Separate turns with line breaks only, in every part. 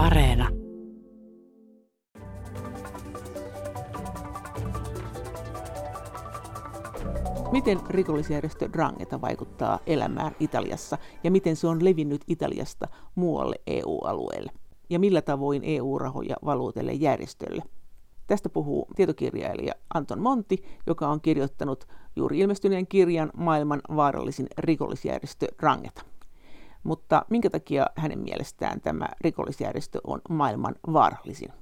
Areena. Miten rikollisjärjestö Drangeta vaikuttaa elämään Italiassa ja miten se on levinnyt Italiasta muualle EU-alueelle? Ja millä tavoin EU-rahoja valuu tälle järjestölle? Tästä puhuu tietokirjailija Anton Monti, joka on kirjoittanut juuri ilmestyneen kirjan Maailman vaarallisin rikollisjärjestö Drangeta. Mutta minkä takia hänen mielestään tämä rikollisjärjestö on maailman vaarallisin?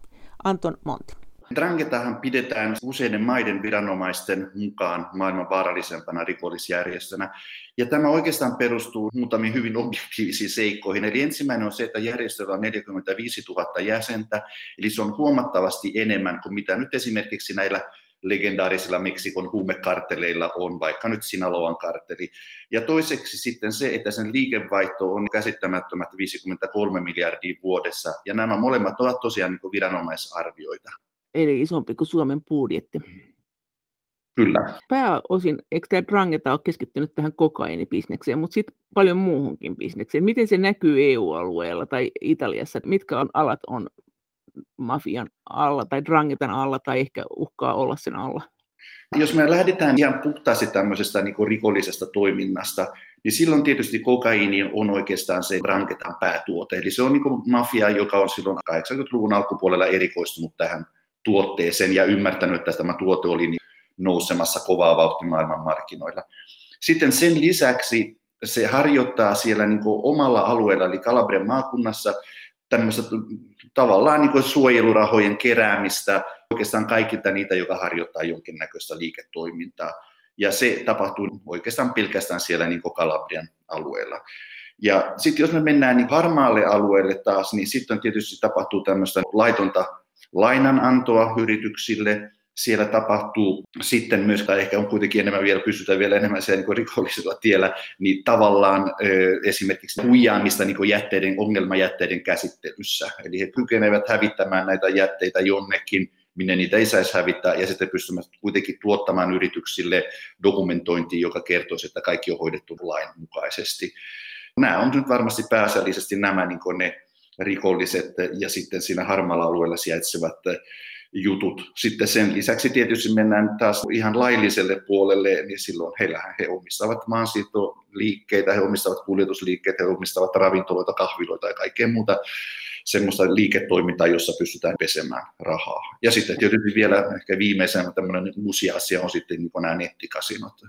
Anton Monti.
Drangetahan pidetään useiden maiden viranomaisten mukaan maailman vaarallisempana rikollisjärjestönä. Ja tämä oikeastaan perustuu muutamiin hyvin objektiivisiin seikkoihin. Eli ensimmäinen on se, että järjestöllä on 45 000 jäsentä, eli se on huomattavasti enemmän kuin mitä nyt esimerkiksi näillä legendaarisilla Meksikon huumekarteleilla on, vaikka nyt Sinaloan karteli. Ja toiseksi sitten se, että sen liikevaihto on käsittämättömät 53 miljardia vuodessa, ja nämä molemmat ovat tosiaan niin viranomaisarvioita.
Eli isompi kuin Suomen budjetti.
Kyllä.
Pääosin, eikö tämä Drangeta ole keskittynyt tähän kokainibisnekseen, mutta sitten paljon muuhunkin bisnekseen. Miten se näkyy EU-alueella tai Italiassa? Mitkä on alat on mafian alla tai Drangetan alla tai ehkä uhkaa olla sen alla?
Jos me lähdetään ihan puhtaasti tämmöisestä niin rikollisesta toiminnasta, niin silloin tietysti kokaiini on oikeastaan se Drangetan päätuote. Eli se on niin mafia, joka on silloin 80-luvun alkupuolella erikoistunut tähän tuotteeseen ja ymmärtänyt, että tämä tuote oli niin nousemassa kovaa vauhtia maailman markkinoilla. Sitten sen lisäksi se harjoittaa siellä niin omalla alueella, eli Kalabrian maakunnassa, tämmöistä tavallaan niin suojelurahojen keräämistä oikeastaan kaikilta niitä, joka harjoittaa jonkinnäköistä liiketoimintaa. Ja se tapahtuu oikeastaan pelkästään siellä niin Kalabrian alueella. Ja sitten jos me mennään niin harmaalle alueelle taas, niin sitten tietysti tapahtuu tämmöistä laitonta lainanantoa yrityksille, siellä tapahtuu sitten myös, tai ehkä on kuitenkin enemmän vielä, pysytään vielä enemmän siellä niin rikollisella tiellä, niin tavallaan esimerkiksi huijaamista niin jätteiden, ongelmajätteiden käsittelyssä. Eli he kykenevät hävittämään näitä jätteitä jonnekin, minne niitä ei saisi hävittää, ja sitten pystymme kuitenkin tuottamaan yrityksille dokumentointia, joka kertoisi, että kaikki on hoidettu lain mukaisesti. Nämä on nyt varmasti pääasiallisesti nämä niin ne rikolliset ja sitten siinä harmaalla alueella sijaitsevat jutut. Sitten sen lisäksi tietysti mennään taas ihan lailliselle puolelle, niin silloin heillähän he omistavat maansiirtoliikkeitä, he omistavat kuljetusliikkeitä, he omistavat ravintoloita, kahviloita ja kaikkea muuta semmoista liiketoimintaa, jossa pystytään pesemään rahaa. Ja sitten tietysti vielä ehkä viimeisenä tämmöinen uusi asia on sitten niin nämä nettikasinot.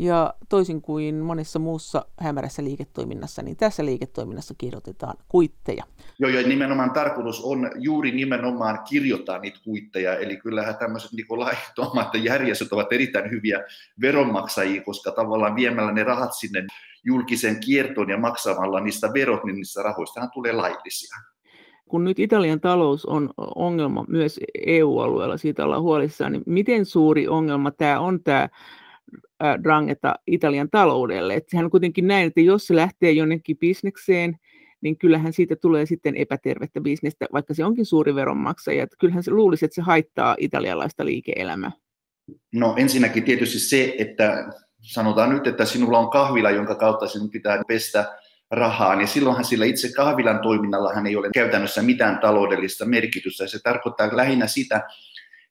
Ja toisin kuin monessa muussa hämärässä liiketoiminnassa, niin tässä liiketoiminnassa kirjoitetaan kuitteja.
Joo, ja nimenomaan tarkoitus on juuri nimenomaan kirjoittaa niitä kuitteja. Eli kyllähän tämmöiset niin laittomat järjestöt ovat erittäin hyviä veronmaksajia, koska tavallaan viemällä ne rahat sinne julkisen kiertoon ja maksamalla niistä verot, niin niistä rahoistahan tulee laillisia
kun nyt Italian talous on ongelma myös EU-alueella, siitä ollaan huolissaan, niin miten suuri ongelma tämä on tämä drangeta Italian taloudelle. Että sehän on kuitenkin näin, että jos se lähtee jonnekin bisnekseen, niin kyllähän siitä tulee sitten epätervettä bisnestä, vaikka se onkin suuri veronmaksaja. Että kyllähän se luulisi, että se haittaa italialaista liike-elämää.
No ensinnäkin tietysti se, että sanotaan nyt, että sinulla on kahvila, jonka kautta sinun pitää pestä rahaa, niin silloinhan sillä itse kahvilan toiminnallahan ei ole käytännössä mitään taloudellista merkitystä. Se tarkoittaa lähinnä sitä,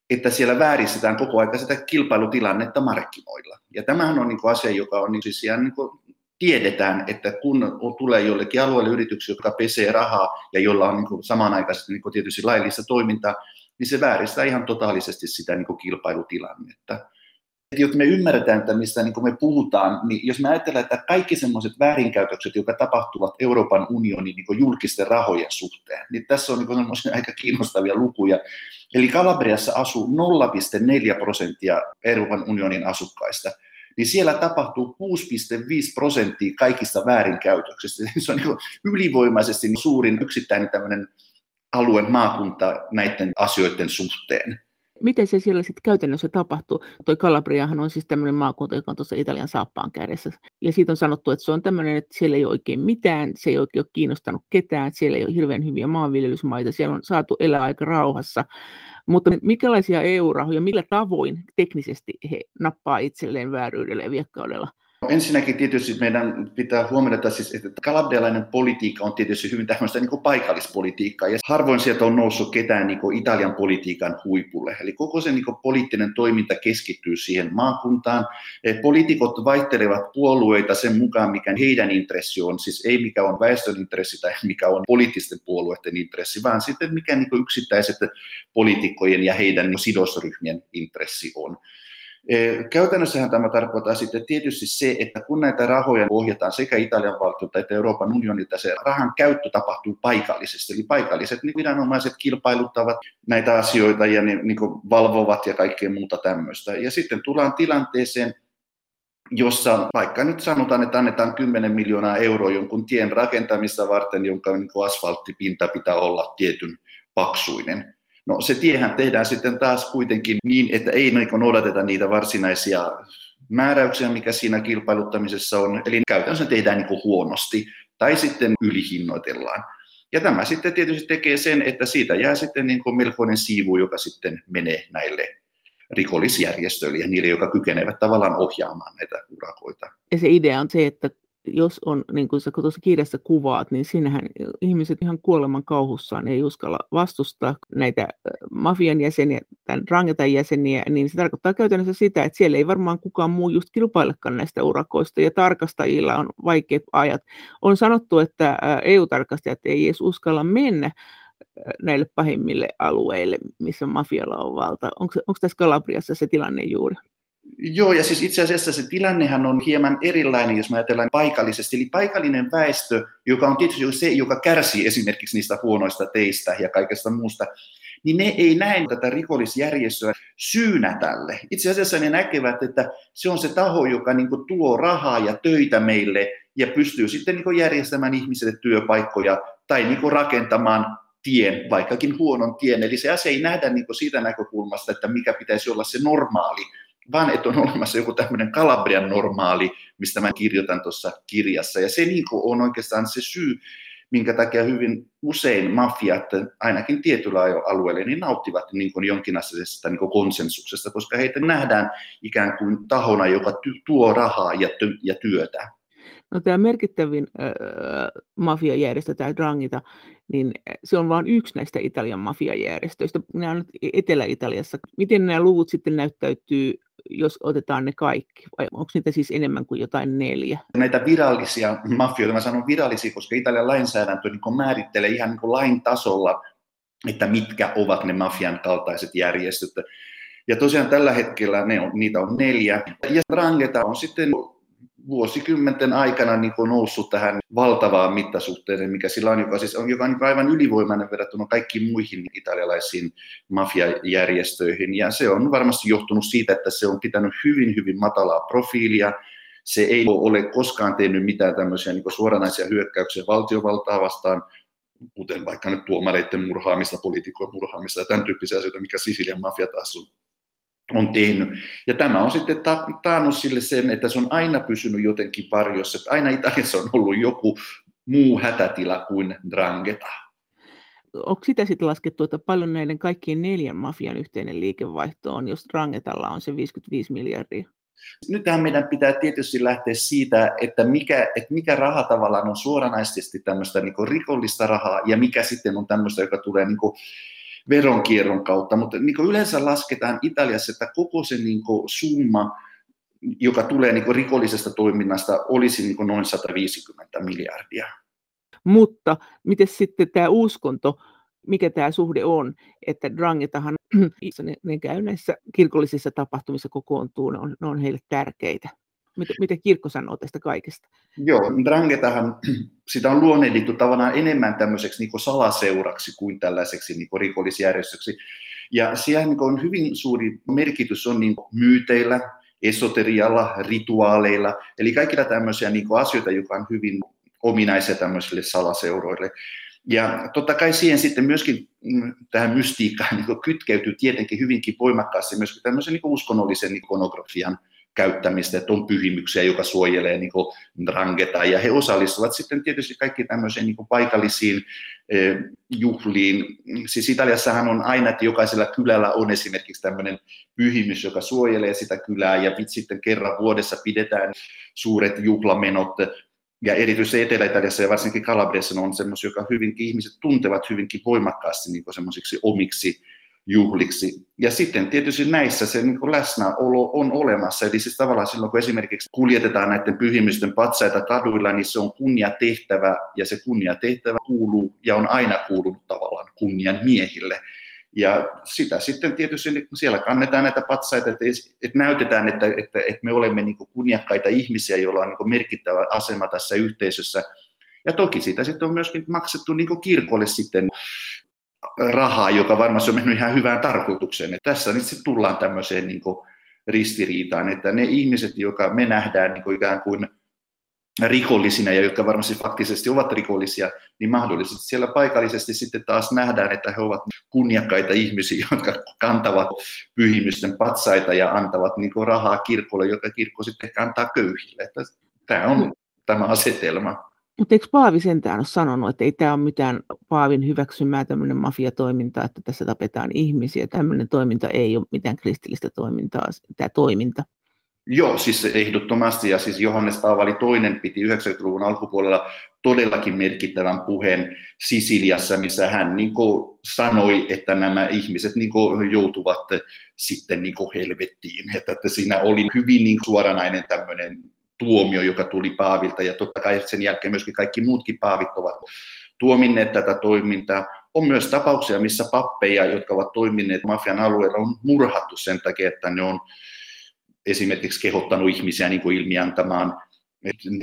että siellä vääristetään koko ajan sitä kilpailutilannetta markkinoilla. Ja tämähän on niin kuin asia, joka on niin siis ihan niin kuin tiedetään, että kun tulee jollekin alueelle yrityksiä, jotka pesee rahaa ja jolla on niin kuin samanaikaisesti niin kuin tietysti laillista toimintaa, niin se vääristää ihan totaalisesti sitä niin kuin kilpailutilannetta jotta me ymmärretään, että mistä niin me puhutaan, niin jos me ajatellaan, että kaikki semmoiset väärinkäytökset, jotka tapahtuvat Euroopan unionin niin julkisten rahojen suhteen, niin tässä on niin aika kiinnostavia lukuja. Eli Kalabriassa asuu 0,4 prosenttia Euroopan unionin asukkaista, niin siellä tapahtuu 6,5 prosenttia kaikista väärinkäytöksistä. Se on niin ylivoimaisesti suurin yksittäinen tämmöinen alueen maakunta näiden asioiden suhteen.
Miten se siellä sitten käytännössä tapahtuu? Toi Kalabriahan on siis tämmöinen maakunta, joka on tuossa Italian saappaan kädessä. Ja siitä on sanottu, että se on tämmöinen, että siellä ei ole oikein mitään, se ei oikein ole kiinnostanut ketään, siellä ei ole hirveän hyviä maanviljelysmaita, siellä on saatu elää aika rauhassa. Mutta minkälaisia EU-rahoja, millä tavoin teknisesti he nappaa itselleen vääryydellä ja viekkaudella
Ensinnäkin tietysti meidän pitää huomioida, siis, että kalabdialainen politiikka on tietysti hyvin tämmöistä niin paikallispolitiikkaa, ja harvoin sieltä on noussut ketään niin Italian politiikan huipulle. Eli koko se niin poliittinen toiminta keskittyy siihen maakuntaan. Poliitikot vaihtelevat puolueita sen mukaan, mikä heidän intressi on, siis ei mikä on väestön intressi tai mikä on poliittisten puolueiden intressi, vaan sitten mikä niin yksittäiset poliitikkojen ja heidän sidosryhmien intressi on. Käytännössähän tämä tarkoittaa sitten tietysti se, että kun näitä rahoja ohjataan sekä Italian valtiolta että Euroopan unionilta, se rahan käyttö tapahtuu paikallisesti. Eli paikalliset niin viranomaiset kilpailuttavat näitä asioita ja ne niin valvovat ja kaikkea muuta tämmöistä. Ja sitten tullaan tilanteeseen, jossa vaikka nyt sanotaan, että annetaan 10 miljoonaa euroa jonkun tien rakentamista varten, jonka niin asfalttipinta pitää olla tietyn paksuinen No se tiehän tehdään sitten taas kuitenkin niin, että ei noudateta niitä varsinaisia määräyksiä, mikä siinä kilpailuttamisessa on. Eli käytännössä tehdään niin huonosti tai sitten ylihinnoitellaan. Ja tämä sitten tietysti tekee sen, että siitä jää sitten niin kuin melkoinen siivu, joka sitten menee näille rikollisjärjestöille ja niille, jotka kykenevät tavallaan ohjaamaan näitä urakoita.
Ja se idea on se, että jos on, niin kuin sä tuossa kirjassa kuvaat, niin sinnehän ihmiset ihan kuoleman kauhussaan ei uskalla vastustaa näitä mafian jäseniä, tämän rangetan jäseniä, niin se tarkoittaa käytännössä sitä, että siellä ei varmaan kukaan muu just kilpailekaan näistä urakoista, ja tarkastajilla on vaikeat ajat. On sanottu, että EU-tarkastajat ei edes uskalla mennä näille pahimmille alueille, missä mafialla on valta. Onko, onko tässä Kalabriassa se tilanne juuri?
Joo, ja siis itse asiassa se tilannehan on hieman erilainen, jos ajatellaan paikallisesti. Eli paikallinen väestö, joka on tietysti se, joka kärsii esimerkiksi niistä huonoista teistä ja kaikesta muusta, niin ne ei näe tätä rikollisjärjestöä syynä tälle. Itse asiassa ne näkevät, että se on se taho, joka niin tuo rahaa ja töitä meille ja pystyy sitten niin järjestämään ihmisille työpaikkoja tai niin rakentamaan tien, vaikkakin huonon tien. Eli se asia ei nähdä niin siitä näkökulmasta, että mikä pitäisi olla se normaali vaan että on olemassa joku tämmöinen Kalabrian normaali, mistä mä kirjoitan tuossa kirjassa. Ja se niin on oikeastaan se syy, minkä takia hyvin usein mafiat, ainakin tietyllä alueella, niin nauttivat niin kuin jonkinasteisesta niin kuin konsensuksesta, koska heitä nähdään ikään kuin tahona, joka tuo rahaa ja, ja työtä.
No tämä merkittävin äh, mafiajärjestö, tämä Drangita, niin se on vain yksi näistä Italian mafiajärjestöistä. Nämä on e-, Etelä-Italiassa. Miten nämä luvut sitten näyttäytyy jos otetaan ne kaikki, vai onko niitä siis enemmän kuin jotain neljä?
Näitä virallisia mafioita, mä sanon virallisia, koska Italian lainsäädäntö niin määrittelee ihan niin lain tasolla, että mitkä ovat ne mafian kaltaiset järjestöt. Ja tosiaan tällä hetkellä ne on, niitä on neljä. Ja Rangeta on sitten vuosikymmenten aikana niin kuin noussut tähän valtavaan mittasuhteeseen, mikä sillä on, joka, siis on, joka on niin aivan ylivoimainen verrattuna kaikkiin muihin italialaisiin mafiajärjestöihin. Ja se on varmasti johtunut siitä, että se on pitänyt hyvin, hyvin matalaa profiilia. Se ei ole koskaan tehnyt mitään tämmöisiä niin suoranaisia hyökkäyksiä valtiovaltaa vastaan, kuten vaikka nyt tuomareiden murhaamista, poliitikkojen murhaamista ja tämän tyyppisiä asioita, mikä Sisilian mafia taas on on tehnyt. Ja tämä on sitten ta- taannut sille sen, että se on aina pysynyt jotenkin varjossa, että aina Italiassa on ollut joku muu hätätila kuin Drangheta.
Onko sitä sitten laskettu, että paljon näiden kaikkien neljän mafian yhteinen liikevaihto on, jos Dranghetalla on se 55 miljardia?
Nythän meidän pitää tietysti lähteä siitä, että mikä, että mikä raha tavallaan on suoranaisesti tämmöistä niin rikollista rahaa ja mikä sitten on tämmöistä, joka tulee niin veronkierron kautta, mutta niin yleensä lasketaan Italiassa, että koko se niin summa, joka tulee niin rikollisesta toiminnasta, olisi niin noin 150 miljardia.
Mutta miten sitten tämä uskonto, mikä tämä suhde on, että drangetahan, ne, ne käy näissä kirkollisissa tapahtumissa kokoontuu, ne on, ne on heille tärkeitä. Mitä, mitä kirkko sanoo tästä kaikesta?
Joo, Drangetahan, sitä on luonnehdittu tavallaan enemmän tämmöiseksi niin salaseuraksi kuin tällaiseksi niin rikollisjärjestöksi. Ja siellä niin on hyvin suuri merkitys on niin myyteillä, esoterialla, rituaaleilla, eli kaikilla tämmöisiä niin asioita, jotka on hyvin ominaisia tämmöisille salaseuroille. Ja totta kai siihen sitten myöskin mm, tähän mystiikkaan niin kytkeytyy tietenkin hyvinkin voimakkaasti myöskin tämmöisen niin uskonnollisen ikonografian käyttämistä, että on pyhimyksiä, joka suojelee niin drangeta, ja he osallistuvat sitten tietysti kaikki tämmöisiin niin paikallisiin juhliin. Siis Italiassahan on aina, että jokaisella kylällä on esimerkiksi tämmöinen pyhimys, joka suojelee sitä kylää ja sitten kerran vuodessa pidetään suuret juhlamenot. Ja erityisesti Etelä-Italiassa ja varsinkin Kalabriassa on semmoisia, joka hyvinkin ihmiset tuntevat hyvinkin voimakkaasti niin semmoisiksi omiksi juhliksi. Ja sitten tietysti näissä se niin kuin läsnäolo on olemassa. Eli siis tavallaan silloin, kun esimerkiksi kuljetetaan näiden pyhimysten patsaita kaduilla, niin se on kunniatehtävä, ja se kunniatehtävä kuuluu ja on aina kuulunut tavallaan kunnian miehille. Ja sitä sitten tietysti niin siellä kannetaan näitä patsaita, että, että näytetään, että, että, että me olemme niin kunniakkaita ihmisiä, joilla on niin merkittävä asema tässä yhteisössä. Ja toki siitä sitten on myöskin maksettu niin kirkolle sitten rahaa, joka varmasti on mennyt ihan hyvään tarkoitukseen. Et tässä nyt sitten tullaan tämmöiseen niin kuin ristiriitaan, että ne ihmiset, jotka me nähdään niin kuin ikään kuin rikollisina ja jotka varmasti faktisesti ovat rikollisia, niin mahdollisesti siellä paikallisesti sitten taas nähdään, että he ovat kunniakkaita ihmisiä, jotka kantavat pyhimysten patsaita ja antavat niin rahaa kirkolle, joka kirkko sitten kantaa köyhille. Että tämä on tämä asetelma.
Mutta eikö Paavi sentään ole sanonut, että ei tämä ole mitään Paavin hyväksymää tämmöinen mafiatoiminta, että tässä tapetaan ihmisiä. Tämmöinen toiminta ei ole mitään kristillistä toimintaa, tämä toiminta.
Joo, siis ehdottomasti. Ja siis Johannes Paavali toinen piti 90-luvun alkupuolella todellakin merkittävän puheen Sisiliassa, missä hän niin sanoi, että nämä ihmiset niin joutuvat sitten niin helvettiin. Että, että siinä oli hyvin niin suoranainen tämmöinen tuomio, joka tuli Paavilta, ja totta kai sen jälkeen myöskin kaikki muutkin paavit ovat tuominneet tätä toimintaa. On myös tapauksia, missä pappeja, jotka ovat toimineet mafian alueella, on murhattu sen takia, että ne on esimerkiksi kehottanut ihmisiä niin kuin ilmiantamaan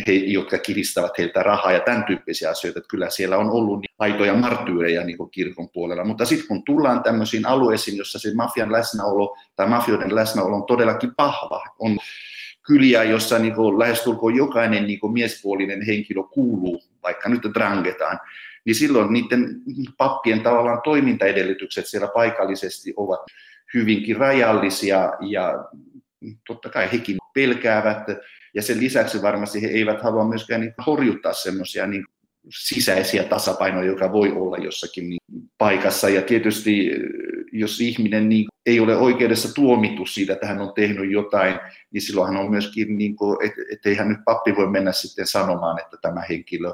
he, jotka kiristävät heiltä rahaa ja tämän tyyppisiä asioita. Että kyllä siellä on ollut niin aitoja marttyyrejä niin kuin kirkon puolella. Mutta sitten kun tullaan tämmöisiin alueisiin, jossa se mafian läsnäolo tai mafioiden läsnäolo on todellakin pahva, on kyliä, jossa niin kuin lähestulkoon jokainen niin kuin miespuolinen henkilö kuuluu, vaikka nyt drangetaan, niin silloin niiden pappien tavallaan toimintaedellytykset siellä paikallisesti ovat hyvinkin rajallisia ja totta kai hekin pelkäävät ja sen lisäksi varmasti he eivät halua myöskään niin horjuttaa semmoisia niin sisäisiä tasapainoja, joka voi olla jossakin niin paikassa. Ja tietysti jos ihminen niin ei ole oikeudessa tuomittu siitä, että hän on tehnyt jotain, niin silloinhan on myöskin, niin kuin, et, eihän nyt pappi voi mennä sitten sanomaan, että tämä henkilö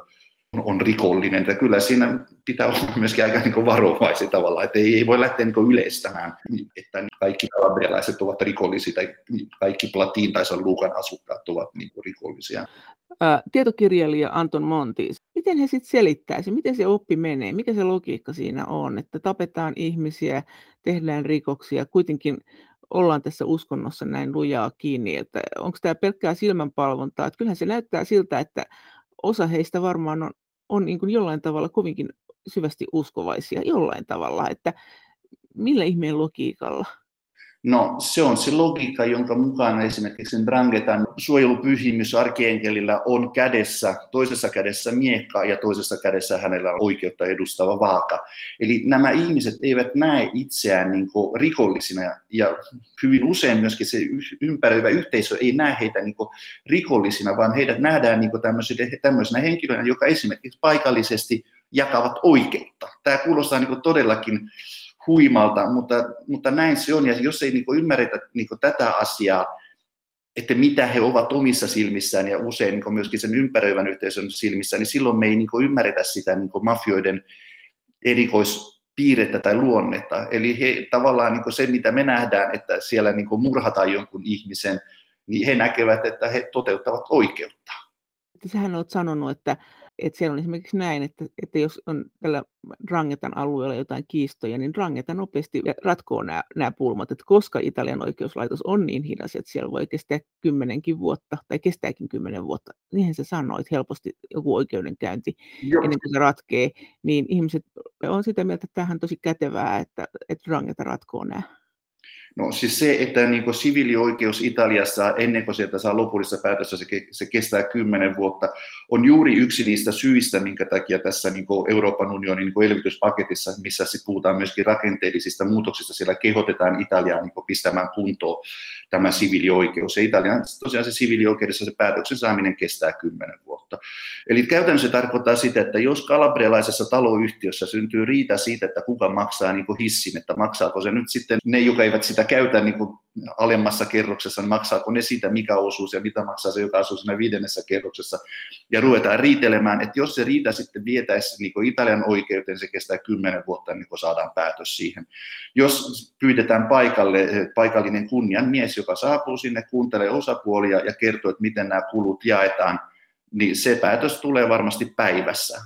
on rikollinen. Että kyllä siinä pitää olla myöskin aika niin varovaisia tavalla, että ei, ei voi lähteä niin yleistämään, että kaikki kalabrialaiset ovat rikollisia tai kaikki Platiin tai Luukan asukkaat ovat niin rikollisia.
Tietokirjailija Anton Monti, miten he sitten selittäisi, miten se oppi menee, mikä se logiikka siinä on, että tapetaan ihmisiä, tehdään rikoksia, kuitenkin ollaan tässä uskonnossa näin lujaa kiinni, että onko tämä pelkkää silmänpalvontaa, että kyllähän se näyttää siltä, että osa heistä varmaan on, on niin kuin jollain tavalla kovinkin syvästi uskovaisia, jollain tavalla, että millä ihmeen logiikalla?
No se on se logiikka, jonka mukaan esimerkiksi Drangetan suojelupyhimys arkienkelillä on kädessä, toisessa kädessä miekka ja toisessa kädessä hänellä on oikeutta edustava vaaka. Eli nämä ihmiset eivät näe itseään niin rikollisina ja hyvin usein myöskin se ympäröivä yhteisö ei näe heitä niin rikollisina, vaan heidät nähdään niin tämmöisenä henkilönä, joka esimerkiksi paikallisesti jakavat oikeutta. Tämä kuulostaa niin todellakin huimalta, mutta, mutta näin se on. Ja jos ei niin ymmärretä niin tätä asiaa, että mitä he ovat omissa silmissään ja usein niin myöskin sen ympäröivän yhteisön silmissä, niin silloin me ei niin ymmärretä sitä niin mafioiden erikoispiirrettä tai luonnetta. Eli he tavallaan niin se, mitä me nähdään, että siellä niin murhataan jonkun ihmisen, niin he näkevät, että he toteuttavat oikeutta.
Sähän olet sanonut, että että siellä on esimerkiksi näin, että, että jos on tällä Rangetan alueella jotain kiistoja, niin Rangeta nopeasti ratkoo nämä, nämä pulmat, että koska Italian oikeuslaitos on niin hidas, että siellä voi kestää kymmenenkin vuotta, tai kestääkin kymmenen vuotta, niinhän sä sanoit, helposti joku oikeudenkäynti Joo. ennen kuin se ratkee, niin ihmiset on sitä mieltä, että tämähän on tosi kätevää, että, että Rangeta ratkoo nämä.
No siis se, että niin kuin siviilioikeus Italiassa ennen kuin sieltä saa lopullista päätöstä, se, se kestää kymmenen vuotta, on juuri yksi niistä syistä, minkä takia tässä niin kuin Euroopan unionin niin kuin elvytyspaketissa, missä se puhutaan myöskin rakenteellisista muutoksista, siellä kehotetaan Italiaa niin kuin pistämään kuntoon tämä siviilioikeus. Ja Italian tosiaan se siviilioikeudessa se päätöksen saaminen kestää kymmenen vuotta. Eli käytännössä se tarkoittaa sitä, että jos kalabrialaisessa taloyhtiössä syntyy riita siitä, että kuka maksaa niin kuin hissin, että maksaako se nyt sitten ne, jotka eivät sitä käytä niin kuin alemmassa kerroksessa, niin maksaako ne siitä mikä osuus ja mitä maksaa se, joka asuu siinä viidennessä kerroksessa. Ja ruvetaan riitelemään, että jos se riita sitten vietäisi niin Italian oikeuteen, se kestää kymmenen vuotta, niin saadaan päätös siihen. Jos pyydetään paikalle paikallinen kunnian mies, joka saapuu sinne, kuuntelee osapuolia ja kertoo, että miten nämä kulut jaetaan, niin se päätös tulee varmasti päivässä.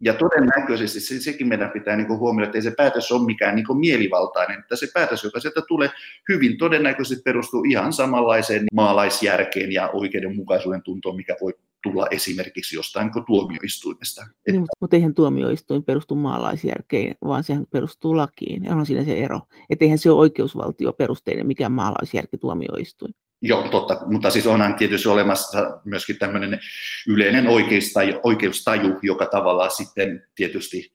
Ja todennäköisesti se, sekin meidän pitää niin huomioida, että ei se päätös ole mikään niin mielivaltainen, että se päätös, joka sieltä tulee, hyvin todennäköisesti perustuu ihan samanlaiseen maalaisjärkeen ja oikeudenmukaisuuden tuntoon, mikä voi tulla esimerkiksi jostain niin tuomioistuimesta.
Niin, mutta eihän tuomioistuin perustu maalaisjärkeen, vaan sehän perustuu lakiin. Ja on siinä se ero. Että eihän se ole oikeusvaltioperusteinen mikään maalaisjärki tuomioistuin.
Joo, totta, mutta siis onhan tietysti olemassa myöskin tämmöinen yleinen oikeustaju, oikeustaju joka tavallaan sitten tietysti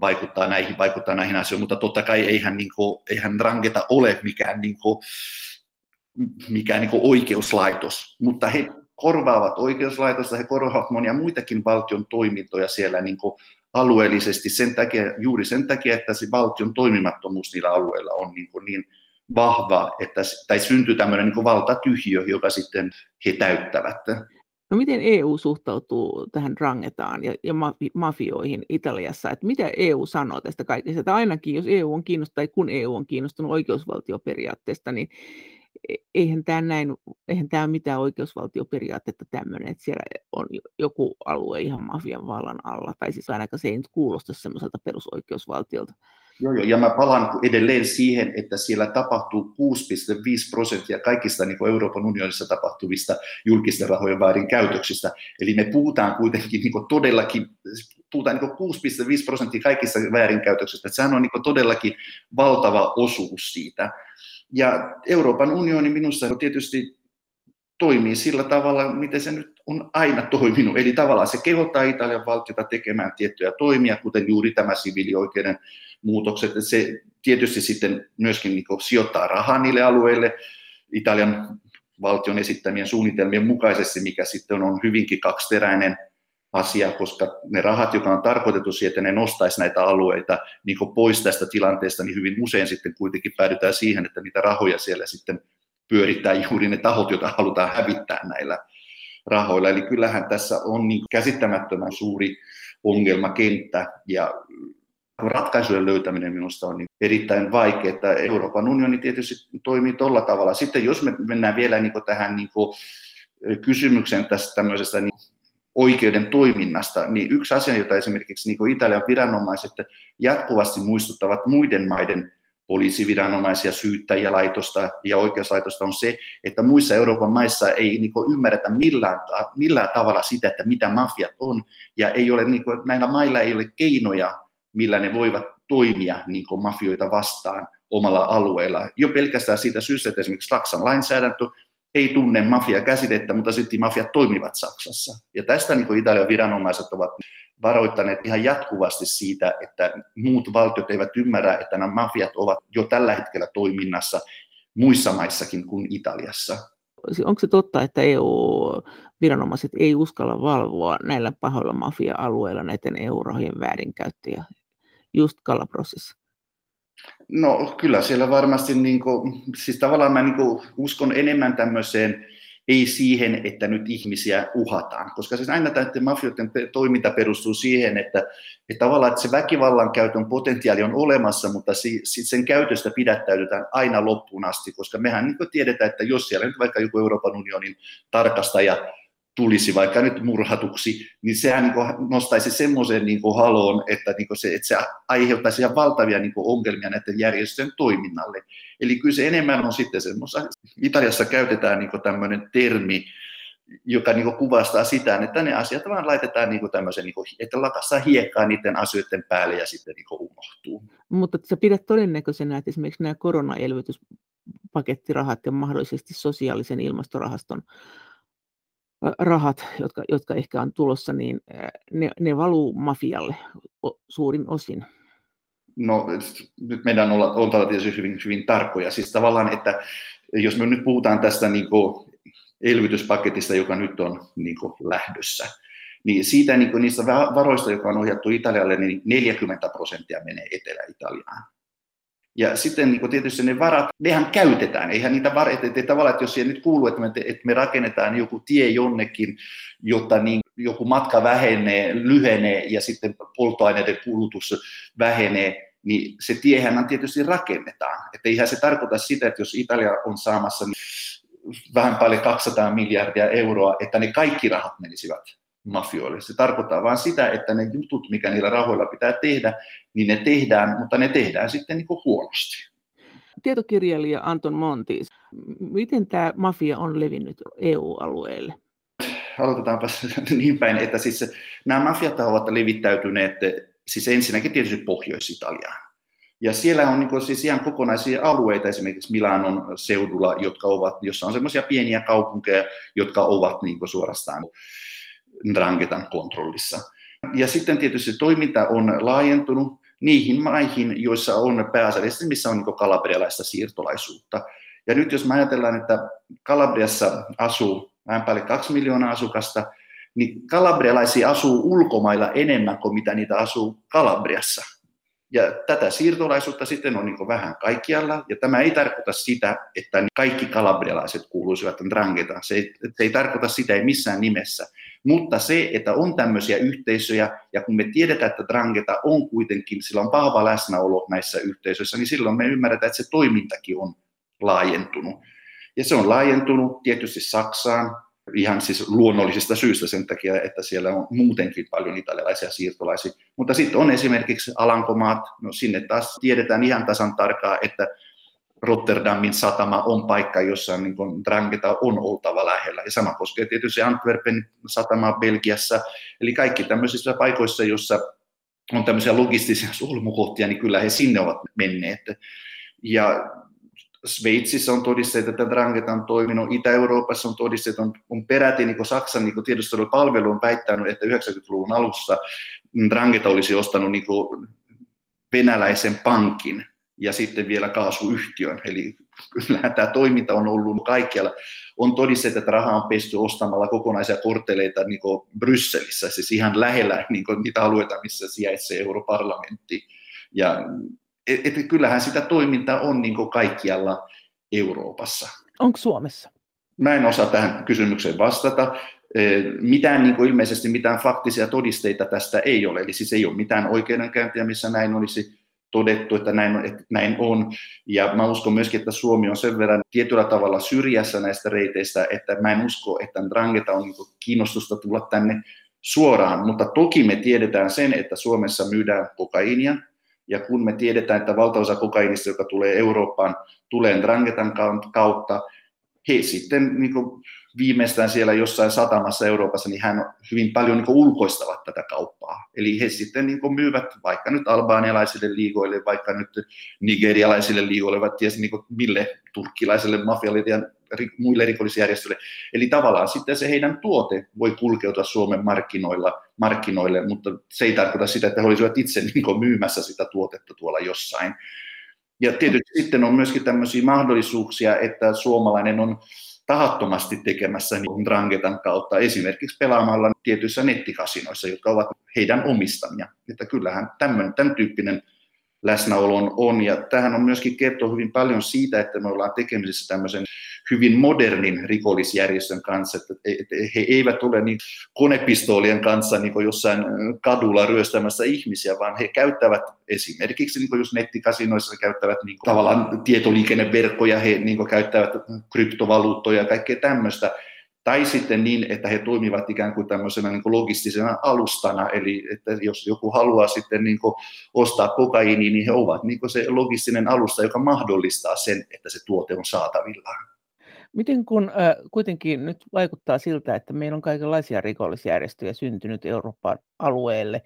vaikuttaa näihin, vaikuttaa näihin asioihin, mutta totta kai eihän, niin kuin, eihän rangeta ole mikään, niin kuin, mikään niin kuin oikeuslaitos, mutta he korvaavat oikeuslaitosta, he korvaavat monia muitakin valtion toimintoja siellä niin kuin alueellisesti sen takia, juuri sen takia, että se valtion toimimattomuus niillä alueilla on niin, kuin niin vahva, että, tai syntyy tämmöinen niin valtatyhjö, joka sitten he täyttävät.
No miten EU suhtautuu tähän rangetaan ja, ja mafioihin Italiassa? Että mitä EU sanoo tästä kaikesta? Että ainakin jos EU on kiinnostunut, tai kun EU on kiinnostunut oikeusvaltioperiaatteesta, niin e, eihän tämä, näin, eihän tämä mitään oikeusvaltioperiaatetta tämmöinen, että siellä on joku alue ihan mafian vallan alla, tai siis ainakaan se ei nyt kuulosta semmoiselta perusoikeusvaltiolta.
Joo, joo, ja mä palaan edelleen siihen, että siellä tapahtuu 6,5 prosenttia kaikista niin Euroopan unionissa tapahtuvista julkisten rahojen väärinkäytöksistä. Eli me puhutaan kuitenkin niin todellakin, puhutaan niin 6,5 prosenttia kaikista väärinkäytöksistä. Että sehän on niin todellakin valtava osuus siitä. Ja Euroopan unioni minusta tietysti toimii sillä tavalla, miten se nyt on aina toiminut. Eli tavallaan se kehottaa Italian valtiota tekemään tiettyjä toimia, kuten juuri tämä siviilioikeuden muutokset. Se tietysti sitten myöskin niin sijoittaa rahaa niille alueille Italian valtion esittämien suunnitelmien mukaisesti, mikä sitten on hyvinkin kaksiteräinen asia, koska ne rahat, jotka on tarkoitettu siihen, että ne nostaisi näitä alueita niin pois tästä tilanteesta, niin hyvin usein sitten kuitenkin päädytään siihen, että niitä rahoja siellä sitten pyörittää juuri ne tahot, joita halutaan hävittää näillä rahoilla. Eli kyllähän tässä on niin käsittämättömän suuri ongelmakenttä ja ratkaisujen löytäminen minusta on niin erittäin vaikeaa, Euroopan unioni tietysti toimii tuolla tavalla. Sitten jos me mennään vielä niin tähän niin kysymykseen tästä tämmöisestä niin oikeuden toiminnasta, niin yksi asia, jota esimerkiksi niin Italian viranomaiset jatkuvasti muistuttavat muiden maiden poliisiviranomaisia, syyttäjiä, laitosta ja oikeuslaitosta on se, että muissa Euroopan maissa ei niin kuin, ymmärretä millään, millään tavalla sitä, että mitä mafiat on, ja ei ole, niin kuin, näillä mailla ei ole keinoja millä ne voivat toimia niin kuin mafioita vastaan omalla alueella. Jo pelkästään siitä syystä, että esimerkiksi Saksan lainsäädäntö ei tunne mafia-käsitettä, mutta sitten mafiat toimivat Saksassa. Ja tästä niin kuin Italian viranomaiset ovat varoittaneet ihan jatkuvasti siitä, että muut valtiot eivät ymmärrä, että nämä mafiat ovat jo tällä hetkellä toiminnassa muissa maissakin kuin Italiassa.
Onko se totta, että EU-viranomaiset ei uskalla valvoa näillä pahoilla mafia-alueilla näiden EU-rahojen väärinkäyttöjä just Kalabrosissa?
No kyllä siellä varmasti, niin kuin, siis tavallaan mä niin kuin uskon enemmän tämmöiseen, ei siihen, että nyt ihmisiä uhataan, koska siis aina näiden mafioiden toiminta perustuu siihen, että, että tavallaan että se väkivallan käytön potentiaali on olemassa, mutta si, si, sen käytöstä pidättäydytään aina loppuun asti, koska mehän niin tiedetään, että jos siellä nyt vaikka joku Euroopan unionin tarkastaja tulisi vaikka nyt murhatuksi, niin sehän niin nostaisi semmoisen niin haloon, että, niin se, että se aiheuttaisi ihan valtavia niin ongelmia näiden järjestöjen toiminnalle. Eli kyllä se enemmän on sitten semmoista, Italiassa käytetään niin tämmöinen termi, joka niin kuvastaa sitä, että ne asiat vaan laitetaan niin tämmöisen, niin kuin, että lakassaa hiekkaa niiden asioiden päälle ja sitten niin unohtuu.
Mutta sä pidät todennäköisenä, että esimerkiksi nämä koronaelvytys pakettirahat ja mahdollisesti sosiaalisen ilmastorahaston rahat, jotka, jotka ehkä on tulossa, niin ne, ne valuu mafialle suurin osin.
No nyt meidän on oltava tietysti hyvin, hyvin tarkkoja. Siis tavallaan, että jos me nyt puhutaan tästä niin kuin elvytyspaketista, joka nyt on niin kuin lähdössä, niin siitä niin kuin niistä varoista, joka on ohjattu Italialle, niin 40 prosenttia menee Etelä-Italiaan. Ja sitten niin tietysti ne varat, nehän käytetään, eihän niitä varat, että tavallaan, että jos siihen nyt kuuluu, että me, että me rakennetaan joku tie jonnekin, jotta niin joku matka vähenee, lyhenee ja sitten polttoaineiden kulutus vähenee, niin se tiehän tietysti rakennetaan. Että eihän se tarkoita sitä, että jos Italia on saamassa niin vähän paljon 200 miljardia euroa, että ne kaikki rahat menisivät mafioille. Se tarkoittaa vain sitä, että ne jutut, mikä niillä rahoilla pitää tehdä, niin ne tehdään, mutta ne tehdään sitten niin kuin huonosti.
Tietokirjailija Anton Monti, miten tämä mafia on levinnyt EU-alueelle?
Aloitetaanpa niin päin, että siis nämä mafiat ovat levittäytyneet siis ensinnäkin tietysti Pohjois-Italiaan. Ja siellä on niin siis ihan kokonaisia alueita, esimerkiksi Milanon seudulla, jotka ovat, jossa on semmoisia pieniä kaupunkeja, jotka ovat niin suorastaan Drangetan kontrollissa. Ja sitten tietysti toiminta on laajentunut niihin maihin, joissa on pääasiallisesti, missä on niin kalabrialaista siirtolaisuutta. Ja nyt jos me ajatellaan, että Kalabriassa asuu vähän päälle kaksi miljoonaa asukasta, niin kalabrialaisia asuu ulkomailla enemmän kuin mitä niitä asuu Kalabriassa. Ja tätä siirtolaisuutta sitten on niin vähän kaikkialla, ja tämä ei tarkoita sitä, että kaikki kalabrialaiset kuuluisivat Drangetaan. Se ei, se ei tarkoita sitä ei missään nimessä. Mutta se, että on tämmöisiä yhteisöjä, ja kun me tiedetään, että Drangeta on kuitenkin, sillä on vahva läsnäolo näissä yhteisöissä, niin silloin me ymmärretään, että se toimintakin on laajentunut. Ja se on laajentunut tietysti Saksaan, ihan siis luonnollisista syistä sen takia, että siellä on muutenkin paljon italialaisia siirtolaisia. Mutta sitten on esimerkiksi Alankomaat, no sinne taas tiedetään ihan tasan tarkkaan, että Rotterdamin satama on paikka, jossa niin kuin Drangeta on oltava lähellä. Ja sama koskee tietysti Antwerpen satama Belgiassa. Eli kaikki tämmöisissä paikoissa, joissa on tämmöisiä logistisia solmukohtia, niin kyllä he sinne ovat menneet. Ja Sveitsissä on todisteet, että Drangeta on toiminut, Itä-Euroopassa on todisteet, on, peräti niin Saksan niin tiedustelupalvelu on väittänyt, että 90-luvun alussa Drangeta olisi ostanut niin venäläisen pankin ja sitten vielä kaasuyhtiön. Eli kyllähän tämä toiminta on ollut kaikkialla. On todisteet, että rahaa on pesty ostamalla kokonaisia kortteleita niin Brysselissä, siis ihan lähellä niin niitä alueita, missä sijaitsee europarlamentti. Ja et, et, kyllähän sitä toimintaa on niin kaikkialla Euroopassa.
Onko Suomessa?
Mä en osaa tähän kysymykseen vastata. Mitään niin ilmeisesti mitään faktisia todisteita tästä ei ole, eli siis ei ole mitään oikeudenkäyntiä, missä näin olisi todettu, että näin, että näin on. Ja mä uskon myöskin, että Suomi on sen verran tietyllä tavalla syrjässä näistä reiteistä, että mä en usko, että Drangeta on niin kiinnostusta tulla tänne suoraan. Mutta toki me tiedetään sen, että Suomessa myydään kokaiinia, ja kun me tiedetään, että valtaosa kokainista, joka tulee Eurooppaan, tulee Drangetan kautta, he sitten niin kuin viimeistään siellä jossain satamassa Euroopassa, niin hän hyvin paljon niin ulkoistavat tätä kauppaa. Eli he sitten niin myyvät vaikka nyt albaanialaisille liigoille, vaikka nyt nigerialaisille liigoille, vai ties niin mille turkkilaiselle mafialle ja muille rikollisjärjestöille. Eli tavallaan sitten se heidän tuote voi kulkeutua Suomen markkinoilla, markkinoille, mutta se ei tarkoita sitä, että he olisivat itse niin myymässä sitä tuotetta tuolla jossain. Ja tietysti sitten on myöskin tämmöisiä mahdollisuuksia, että suomalainen on tahattomasti tekemässä niin Drangetan kautta, esimerkiksi pelaamalla tietyissä nettikasinoissa, jotka ovat heidän omistamia. Että kyllähän tämän, tämän tyyppinen läsnäolo on, ja tähän on myöskin kertoo hyvin paljon siitä, että me ollaan tekemisissä tämmöisen hyvin modernin rikollisjärjestön kanssa, että he eivät ole niin konepistoolien kanssa niin kuin jossain kadulla ryöstämässä ihmisiä, vaan he käyttävät esimerkiksi, niin kuin jos nettikasinoissa käyttävät niin kuin, tavallaan tietoliikenneverkkoja, he niin kuin, käyttävät kryptovaluuttoja ja kaikkea tämmöistä, tai sitten niin, että he toimivat ikään kuin tämmöisenä niin kuin logistisena alustana, eli että jos joku haluaa sitten niin kuin ostaa kokaiini, niin he ovat niin kuin se logistinen alusta, joka mahdollistaa sen, että se tuote on saatavillaan.
Miten kun äh, kuitenkin nyt vaikuttaa siltä, että meillä on kaikenlaisia rikollisjärjestöjä syntynyt Euroopan alueelle,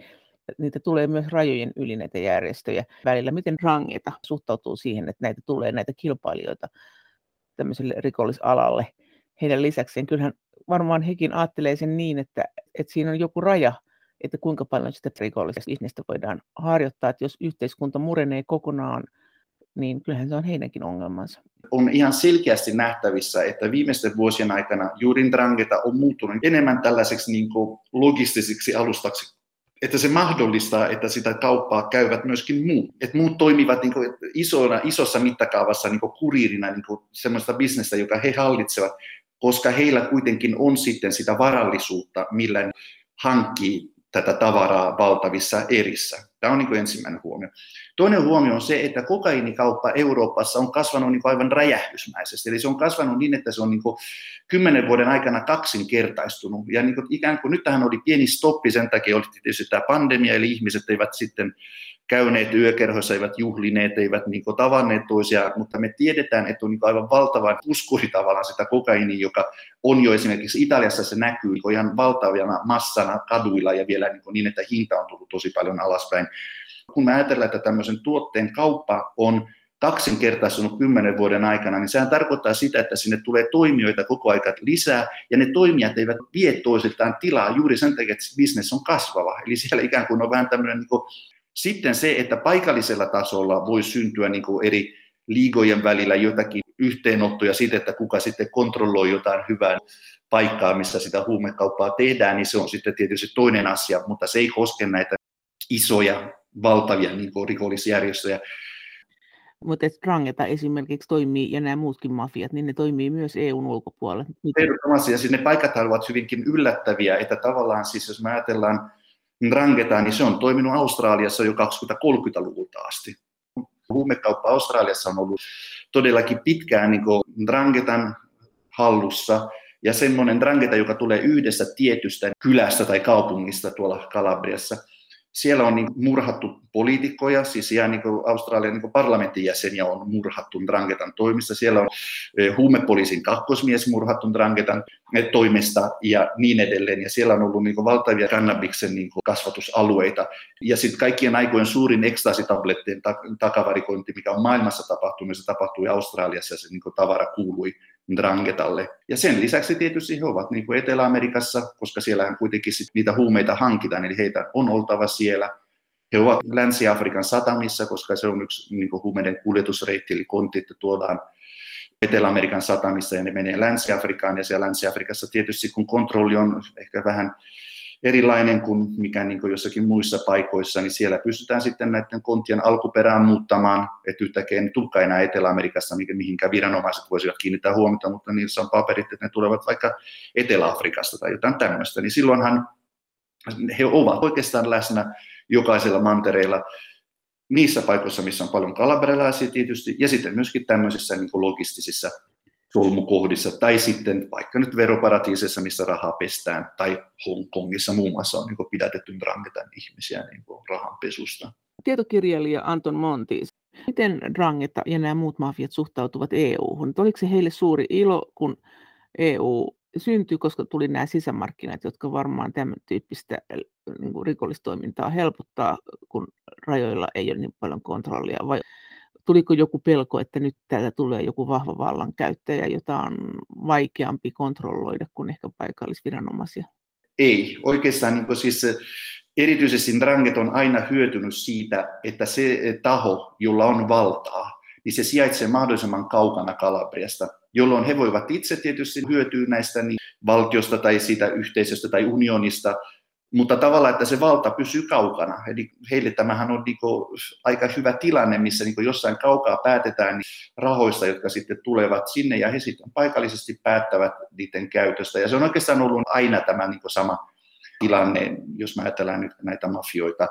niitä tulee myös rajojen yli näitä järjestöjä välillä. Miten rangeta suhtautuu siihen, että näitä tulee näitä kilpailijoita tämmöiselle rikollisalalle heidän lisäkseen. Kyllähän varmaan hekin ajattelee sen niin, että, että siinä on joku raja, että kuinka paljon sitä rikollista bisnestä voidaan harjoittaa. Että jos yhteiskunta murenee kokonaan, niin kyllähän se on heidänkin ongelmansa.
On ihan selkeästi nähtävissä, että viimeisten vuosien aikana juuri Drangeta on muuttunut enemmän tällaiseksi niin kuin logistisiksi alustaksi että se mahdollistaa, että sitä kauppaa käyvät myöskin muut. Että muut toimivat niin kuin isona, isossa mittakaavassa niin kuin kuririna niin kuin sellaista bisnestä, joka he hallitsevat, koska heillä kuitenkin on sitten sitä varallisuutta, millä hankkii tätä tavaraa valtavissa erissä. Tämä on niin kuin ensimmäinen huomio. Toinen huomio on se, että kokainikauppa Euroopassa on kasvanut niin aivan räjähdysmäisesti. Eli se on kasvanut niin, että se on niin kuin kymmenen vuoden aikana kaksinkertaistunut. Ja niin kuin ikään kuin nyt tähän oli pieni stoppi, sen takia oli tietysti tämä pandemia, eli ihmiset eivät sitten käyneet yökerhoissa, eivät juhlineet, eivät niin kuin tavanneet toisiaan, mutta me tiedetään, että on niin aivan valtava puskuri tavallaan sitä kokainia, joka on jo esimerkiksi Italiassa se näkyy niin ihan valtavana massana kaduilla ja vielä niin, niin, että hinta on tullut tosi paljon alaspäin. Kun me ajatellaan, että tämmöisen tuotteen kauppa on kaksinkertaistunut kymmenen vuoden aikana, niin sehän tarkoittaa sitä, että sinne tulee toimijoita koko ajan lisää, ja ne toimijat eivät vie toisiltaan tilaa juuri sen takia, että bisnes on kasvava. Eli siellä ikään kuin on vähän tämmöinen niin sitten se, että paikallisella tasolla voi syntyä niin kuin eri liigojen välillä jotakin yhteenottoja siitä, että kuka sitten kontrolloi jotain hyvää paikkaa, missä sitä huumekauppaa tehdään, niin se on sitten tietysti toinen asia, mutta se ei koske näitä isoja, valtavia niin kuin rikollisjärjestöjä.
Mutta Strangeta esimerkiksi toimii, ja nämä muutkin mafiat, niin ne toimii myös EUn ulkopuolella.
Ehdottomasti, ja siis ne paikat ovat hyvinkin yllättäviä, että tavallaan siis jos me ajatellaan Ndrangheta, niin se on toiminut Australiassa jo 20-30-luvulta asti. Huumekauppa Australiassa on ollut todellakin pitkään niin Dranghetan hallussa, ja semmoinen Drangheta, joka tulee yhdessä tietystä kylästä tai kaupungista tuolla Kalabriassa – siellä on niin murhattu poliitikkoja, siis ihan niin Australian niin parlamentin jäseniä on murhattu Drangetan toimista. Siellä on eh, huumepoliisin kakkosmies murhattu Drangetan eh, toimesta ja niin edelleen. Ja siellä on ollut niin valtavia kannabiksen niin kasvatusalueita. Ja sitten kaikkien aikojen suurin ekstaasitablettien takavarikointi, mikä on maailmassa tapahtunut, se tapahtui Australiassa ja se niin tavara kuului Drangetalle. Ja sen lisäksi tietysti he ovat niin kuin Etelä-Amerikassa, koska siellähän kuitenkin sit niitä huumeita hankitaan, eli heitä on oltava siellä. He ovat Länsi-Afrikan satamissa, koska se on yksi niin kuin huumeiden kuljetusreitti, eli kontit tuodaan Etelä-Amerikan satamissa ja ne menee Länsi-Afrikaan, ja siellä Länsi-Afrikassa tietysti kun kontrolli on ehkä vähän erilainen kuin mikä niin kuin jossakin muissa paikoissa, niin siellä pystytään sitten näiden kontien alkuperään muuttamaan, että yhtäkkiä ne tulekaan enää Etelä-Amerikassa, mihinkä viranomaiset voisivat kiinnittää huomiota, mutta niissä on paperit, että ne tulevat vaikka Etelä-Afrikasta tai jotain tämmöistä, niin silloinhan he ovat oikeastaan läsnä jokaisella mantereilla niissä paikoissa, missä on paljon kalabrelaisia tietysti, ja sitten myöskin tämmöisissä niin logistisissa solmukohdissa, tai sitten vaikka nyt veroparatiiseissa, missä rahaa pestään, tai Hongkongissa muun muassa on niin pidätetty Drangetan ihmisiä niin rahanpesusta.
Tietokirjailija Anton Monti, miten Drangeta ja nämä muut mafiat suhtautuvat EU-hun? Oliko se heille suuri ilo, kun EU syntyi, koska tuli nämä sisämarkkinat, jotka varmaan tämän tyyppistä niin kuin rikollistoimintaa helpottaa, kun rajoilla ei ole niin paljon kontrollia, vai tuliko joku pelko, että nyt täältä tulee joku vahva vallankäyttäjä, jota on vaikeampi kontrolloida kuin ehkä paikallisviranomaisia?
Ei. Oikeastaan niin siis erityisesti Dranget on aina hyötynyt siitä, että se taho, jolla on valtaa, niin se sijaitsee mahdollisimman kaukana Kalabriasta, jolloin he voivat itse tietysti hyötyä näistä niin valtiosta tai siitä yhteisöstä tai unionista, mutta tavallaan, että se valta pysyy kaukana. Eli heille tämähän on niin aika hyvä tilanne, missä niin jossain kaukaa päätetään niin rahoista, jotka sitten tulevat sinne, ja he sitten paikallisesti päättävät niiden käytöstä. Ja se on oikeastaan ollut aina tämä niin sama tilanne, jos me ajatellaan nyt näitä mafioita.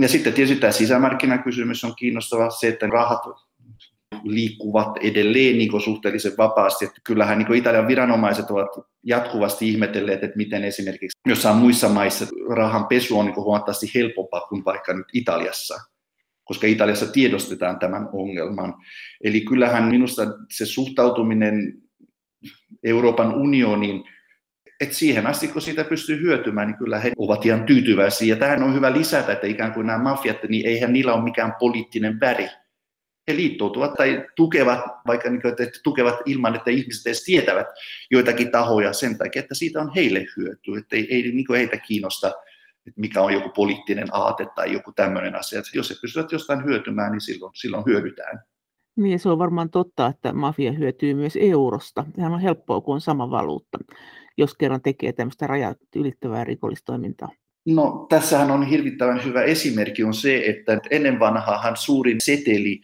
Ja sitten tietysti tämä sisämarkkinakysymys on kiinnostava, se, että rahat liikkuvat edelleen niin suhteellisen vapaasti. Että kyllähän niin Italian viranomaiset ovat jatkuvasti ihmetelleet, että miten esimerkiksi jossain muissa maissa rahan pesu on niin huomattavasti helpompaa kuin vaikka nyt Italiassa koska Italiassa tiedostetaan tämän ongelman. Eli kyllähän minusta se suhtautuminen Euroopan unioniin, että siihen asti kun siitä pystyy hyötymään, niin kyllä he ovat ihan tyytyväisiä. Ja tähän on hyvä lisätä, että ikään kuin nämä mafiat, niin eihän niillä ole mikään poliittinen väri he liittoutuvat tai tukevat, vaikka niin kuin, että tukevat ilman, että ihmiset edes tietävät joitakin tahoja sen takia, että siitä on heille hyöty, että ei, ei niin kuin heitä kiinnosta, että mikä on joku poliittinen aate tai joku tämmöinen asia. Että jos he pystyvät jostain hyötymään, niin silloin, silloin hyödytään.
Niin, se on varmaan totta, että mafia hyötyy myös eurosta. Sehän on helppoa, kun on sama valuutta, jos kerran tekee tämmöistä rajat ylittävää rikollistoimintaa.
No, tässähän on hirvittävän hyvä esimerkki on se, että ennen vanhaahan suurin seteli,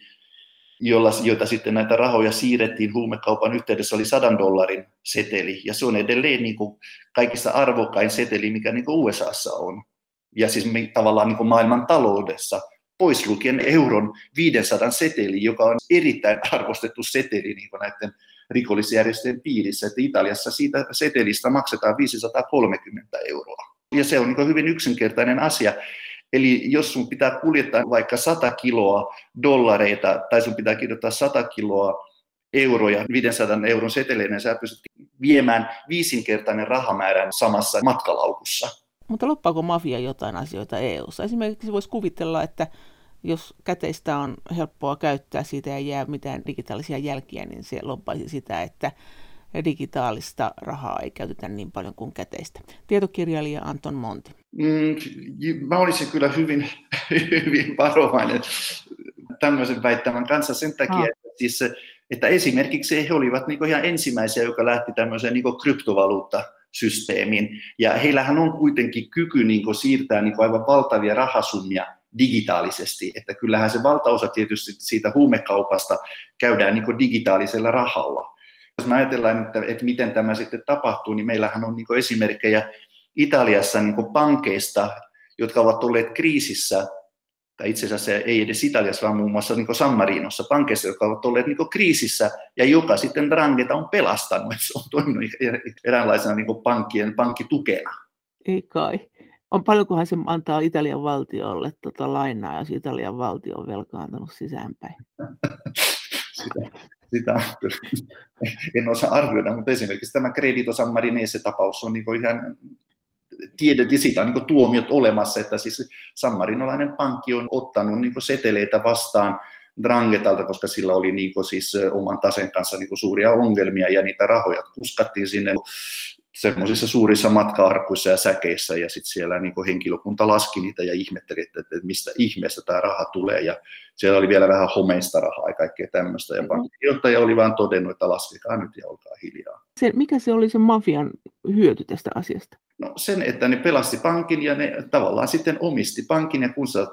jolla, jota sitten näitä rahoja siirrettiin huumekaupan yhteydessä, oli sadan dollarin seteli. Ja se on edelleen niin kuin kaikista arvokkain seteli, mikä niin kuin USAssa on. Ja siis tavallaan niin kuin maailman taloudessa – pois lukien euron 500 seteli, joka on erittäin arvostettu seteli niin näiden rikollisjärjestöjen piirissä, että Italiassa siitä setelistä maksetaan 530 euroa. Ja se on niin hyvin yksinkertainen asia. Eli jos sun pitää kuljettaa vaikka 100 kiloa dollareita tai sun pitää kirjoittaa 100 kiloa euroja 500 euron seteleinen, sä pystyt viemään viisinkertainen rahamäärän samassa matkalaukussa.
Mutta loppaako mafia jotain asioita EU-ssa? Esimerkiksi voisi kuvitella, että jos käteistä on helppoa käyttää, siitä ei jää mitään digitaalisia jälkiä, niin se loppaisi sitä, että digitaalista rahaa ei käytetä niin paljon kuin käteistä. Tietokirjailija Anton Monti.
Mm, mä olisin kyllä hyvin, hyvin varovainen tämmöisen väittämän kanssa sen takia, ha. että, siis, että esimerkiksi he olivat niin ihan ensimmäisiä, joka lähti tämmöiseen niin kryptovaluutta systeemiin. Ja heillähän on kuitenkin kyky niin siirtää niin aivan valtavia rahasummia digitaalisesti, että kyllähän se valtaosa tietysti siitä huumekaupasta käydään niin digitaalisella rahalla. Jos me ajatellaan, että, että miten tämä sitten tapahtuu, niin meillähän on niin esimerkkejä Italiassa niin pankeista, jotka ovat olleet kriisissä, tai itse asiassa ei edes Italiassa, vaan muun muassa niin San Marinossa, pankeissa, jotka ovat olleet niin kriisissä, ja joka sitten Drangeta on pelastanut, että se on toiminut eräänlaisena niin pankkien pankkitukena.
Ei kai on paljonkohan se antaa Italian valtiolle tota lainaa, jos Italian valtio on velkaantunut sisäänpäin?
sitä, sitä en osaa arvioida, mutta esimerkiksi tämä Credito San Marinese-tapaus on niin ihan tiedetty, siitä on niin tuomiot olemassa, että siis San Marinolainen pankki on ottanut niin seteleitä vastaan Drangetalta, koska sillä oli niin siis oman tasen kanssa niin suuria ongelmia ja niitä rahoja kuskattiin sinne semmoisissa suurissa matka-arkuissa ja säkeissä, ja sitten siellä niin henkilökunta laski niitä ja ihmetteli, että, että mistä ihmeestä tämä raha tulee, ja siellä oli vielä vähän homeista rahaa ja kaikkea tämmöistä, ja mm-hmm. pankkijohtaja oli vaan todennut, että laskekaa nyt ja olkaa hiljaa.
Se, mikä se oli se mafian hyöty tästä asiasta?
No sen, että ne pelasti pankin ja ne tavallaan sitten omisti pankin, ja kun sä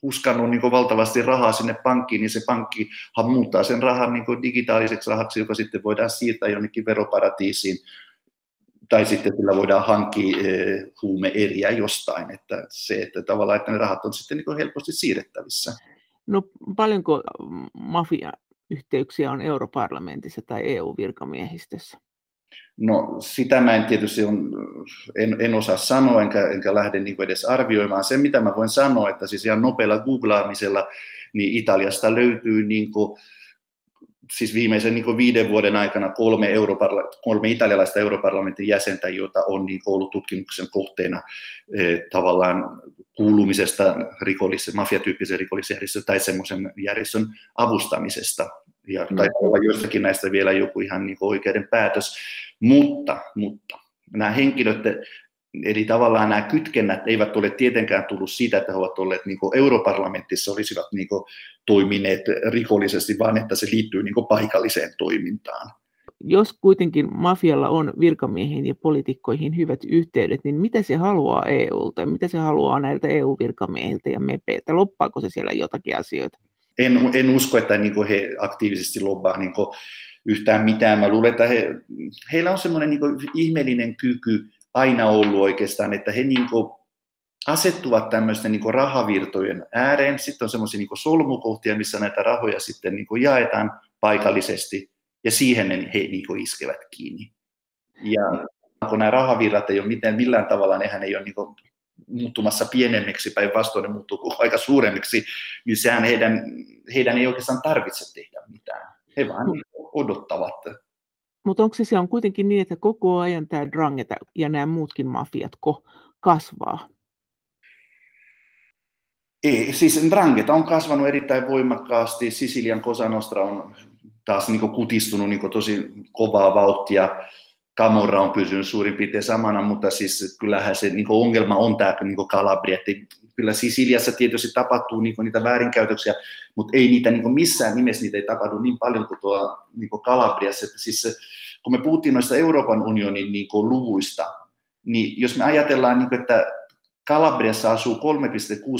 kuskannut niin valtavasti rahaa sinne pankkiin, niin se pankkihan muuttaa sen rahan niin digitaaliseksi rahaksi, joka sitten voidaan siirtää jonnekin veroparatiisiin tai sitten sillä voidaan hankkia eh, huumeeriä jostain, että se, että tavallaan että ne rahat on sitten niin helposti siirrettävissä.
No paljonko mafia-yhteyksiä on europarlamentissa tai EU-virkamiehistössä?
No sitä mä en tietysti on, en, en osaa sanoa, enkä, enkä lähde niin edes arvioimaan. Se, mitä mä voin sanoa, että siis ihan nopealla googlaamisella, niin Italiasta löytyy niin kuin, siis viimeisen niin viiden vuoden aikana kolme, europarla- kolme italialaista europarlamentin jäsentä, joita on niin ollut tutkimuksen kohteena eh, tavallaan kuulumisesta rikollis- mafiatyyppisen rikollisjärjestön tai semmoisen järjestön avustamisesta. Ja mm. taitaa olla joissakin näistä vielä joku ihan niin oikeuden päätös. Mutta, mutta nämä henkilöt Eli tavallaan nämä kytkennät eivät ole tietenkään tullut siitä, että he ovat olleet niin europarlamentissa, olisivat niin toimineet rikollisesti, vaan että se liittyy niin paikalliseen toimintaan.
Jos kuitenkin mafialla on virkamiehiin ja poliitikkoihin hyvät yhteydet, niin mitä se haluaa EUlta? Mitä se haluaa näiltä EU-virkamiehiltä ja MEPeiltä? Loppaako se siellä jotakin asioita?
En, en usko, että niin he aktiivisesti lobbaa niin yhtään mitään. Mä luulen, että he, heillä on semmoinen niin ihmeellinen kyky aina ollut oikeastaan, että he niin kuin asettuvat tämmöisten niin rahavirtojen ääreen. Sitten on semmoisia niin solmukohtia, missä näitä rahoja sitten niin jaetaan paikallisesti, ja siihen he niin iskevät kiinni. Ja kun nämä rahavirrat ei ole mitään, millään tavalla, nehän ei ole niin muuttumassa pienemmiksi, päinvastoin ne muuttuu aika suuremmiksi, niin sehän heidän, heidän ei oikeastaan tarvitse tehdä mitään. He vaan odottavat
mutta onko se, se on kuitenkin niin, että koko ajan tämä Drangeta ja nämä muutkin mafiat ko kasvaa?
Ei, siis Drangheta on kasvanut erittäin voimakkaasti, Sisilian Cosa Nostra on taas niin kutistunut niin tosi kovaa vauhtia, Camorra on pysynyt suurin piirtein samana, mutta siis kyllähän se niin ongelma on tämä niin Calabria, että kyllä Sisiliassa tietysti tapahtuu niin niitä väärinkäytöksiä, mutta ei niitä niin missään nimessä niitä ei tapahdu niin paljon kuin tuo niin Kalabriassa, että siis kun me puhuttiin noista Euroopan unionin niin luvuista, niin jos me ajatellaan, niin että Kalabriassa asuu 3,6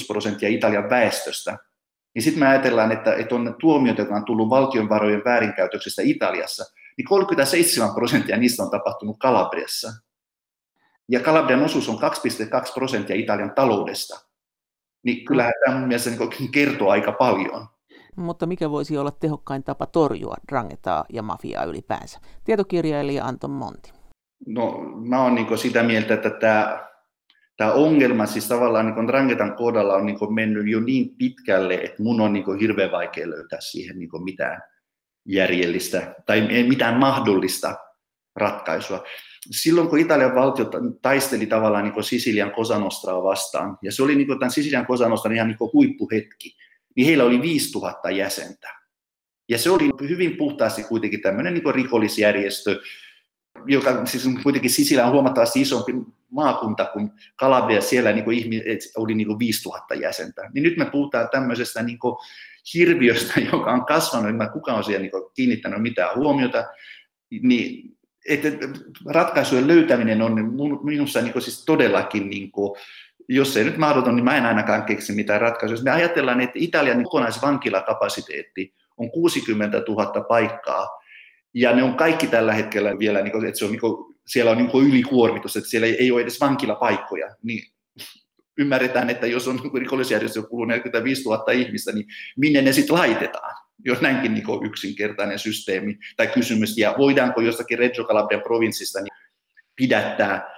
prosenttia Italian väestöstä, niin sitten me ajatellaan, että, että on tuomiot, jotka on tullut valtionvarojen väärinkäytöksestä Italiassa, niin 37 prosenttia niistä on tapahtunut Kalabriassa. Ja Kalabrian osuus on 2,2 prosenttia Italian taloudesta. Niin kyllähän tämä mun mielestä niin kertoo aika paljon.
Mutta mikä voisi olla tehokkain tapa torjua drangetaa ja mafiaa ylipäänsä? Tietokirjailija Anton Monti.
No mä oon niin sitä mieltä, että tämä, tämä ongelma siis tavallaan niin Drangetan kohdalla on niin mennyt jo niin pitkälle, että mun on niin hirveän vaikea löytää siihen niin mitään järjellistä tai mitään mahdollista ratkaisua. Silloin kun Italian valtio taisteli tavallaan niin Sisilian Kosanostraa vastaan, ja se oli niin tämän Sisilian Kosanostran ihan niin huippuhetki, niin heillä oli 5000 jäsentä. Ja se oli hyvin puhtaasti kuitenkin tämmöinen niin rikollisjärjestö, joka siis kuitenkin Sisillä on huomattavasti isompi maakunta kuin Kalabria, siellä niin kuin oli niin kuin 5000 jäsentä. Niin nyt me puhutaan tämmöisestä niin hirviöstä, joka on kasvanut, mä kukaan on siellä niin kiinnittänyt mitään huomiota, niin että ratkaisujen löytäminen on minussa niin kuin siis todellakin, niin kuin, jos ei nyt mahdoton, niin mä en ainakaan keksi mitään ratkaisuja. Jos me ajatellaan, että Italian kokonaisvankilakapasiteetti on 60 000 paikkaa, ja ne on kaikki tällä hetkellä vielä, niin kuin, että se on, niin kuin, siellä on niin kuin ylikuormitus, että siellä ei ole edes vankilapaikkoja, niin ymmärretään, että jos on niin rikollisjärjestö, kuluu 45 000 ihmistä, niin minne ne sitten laitetaan? Jos näinkin niin yksinkertainen systeemi tai kysymys, ja voidaanko jostakin Reggio Calabrian provinssista niin pidättää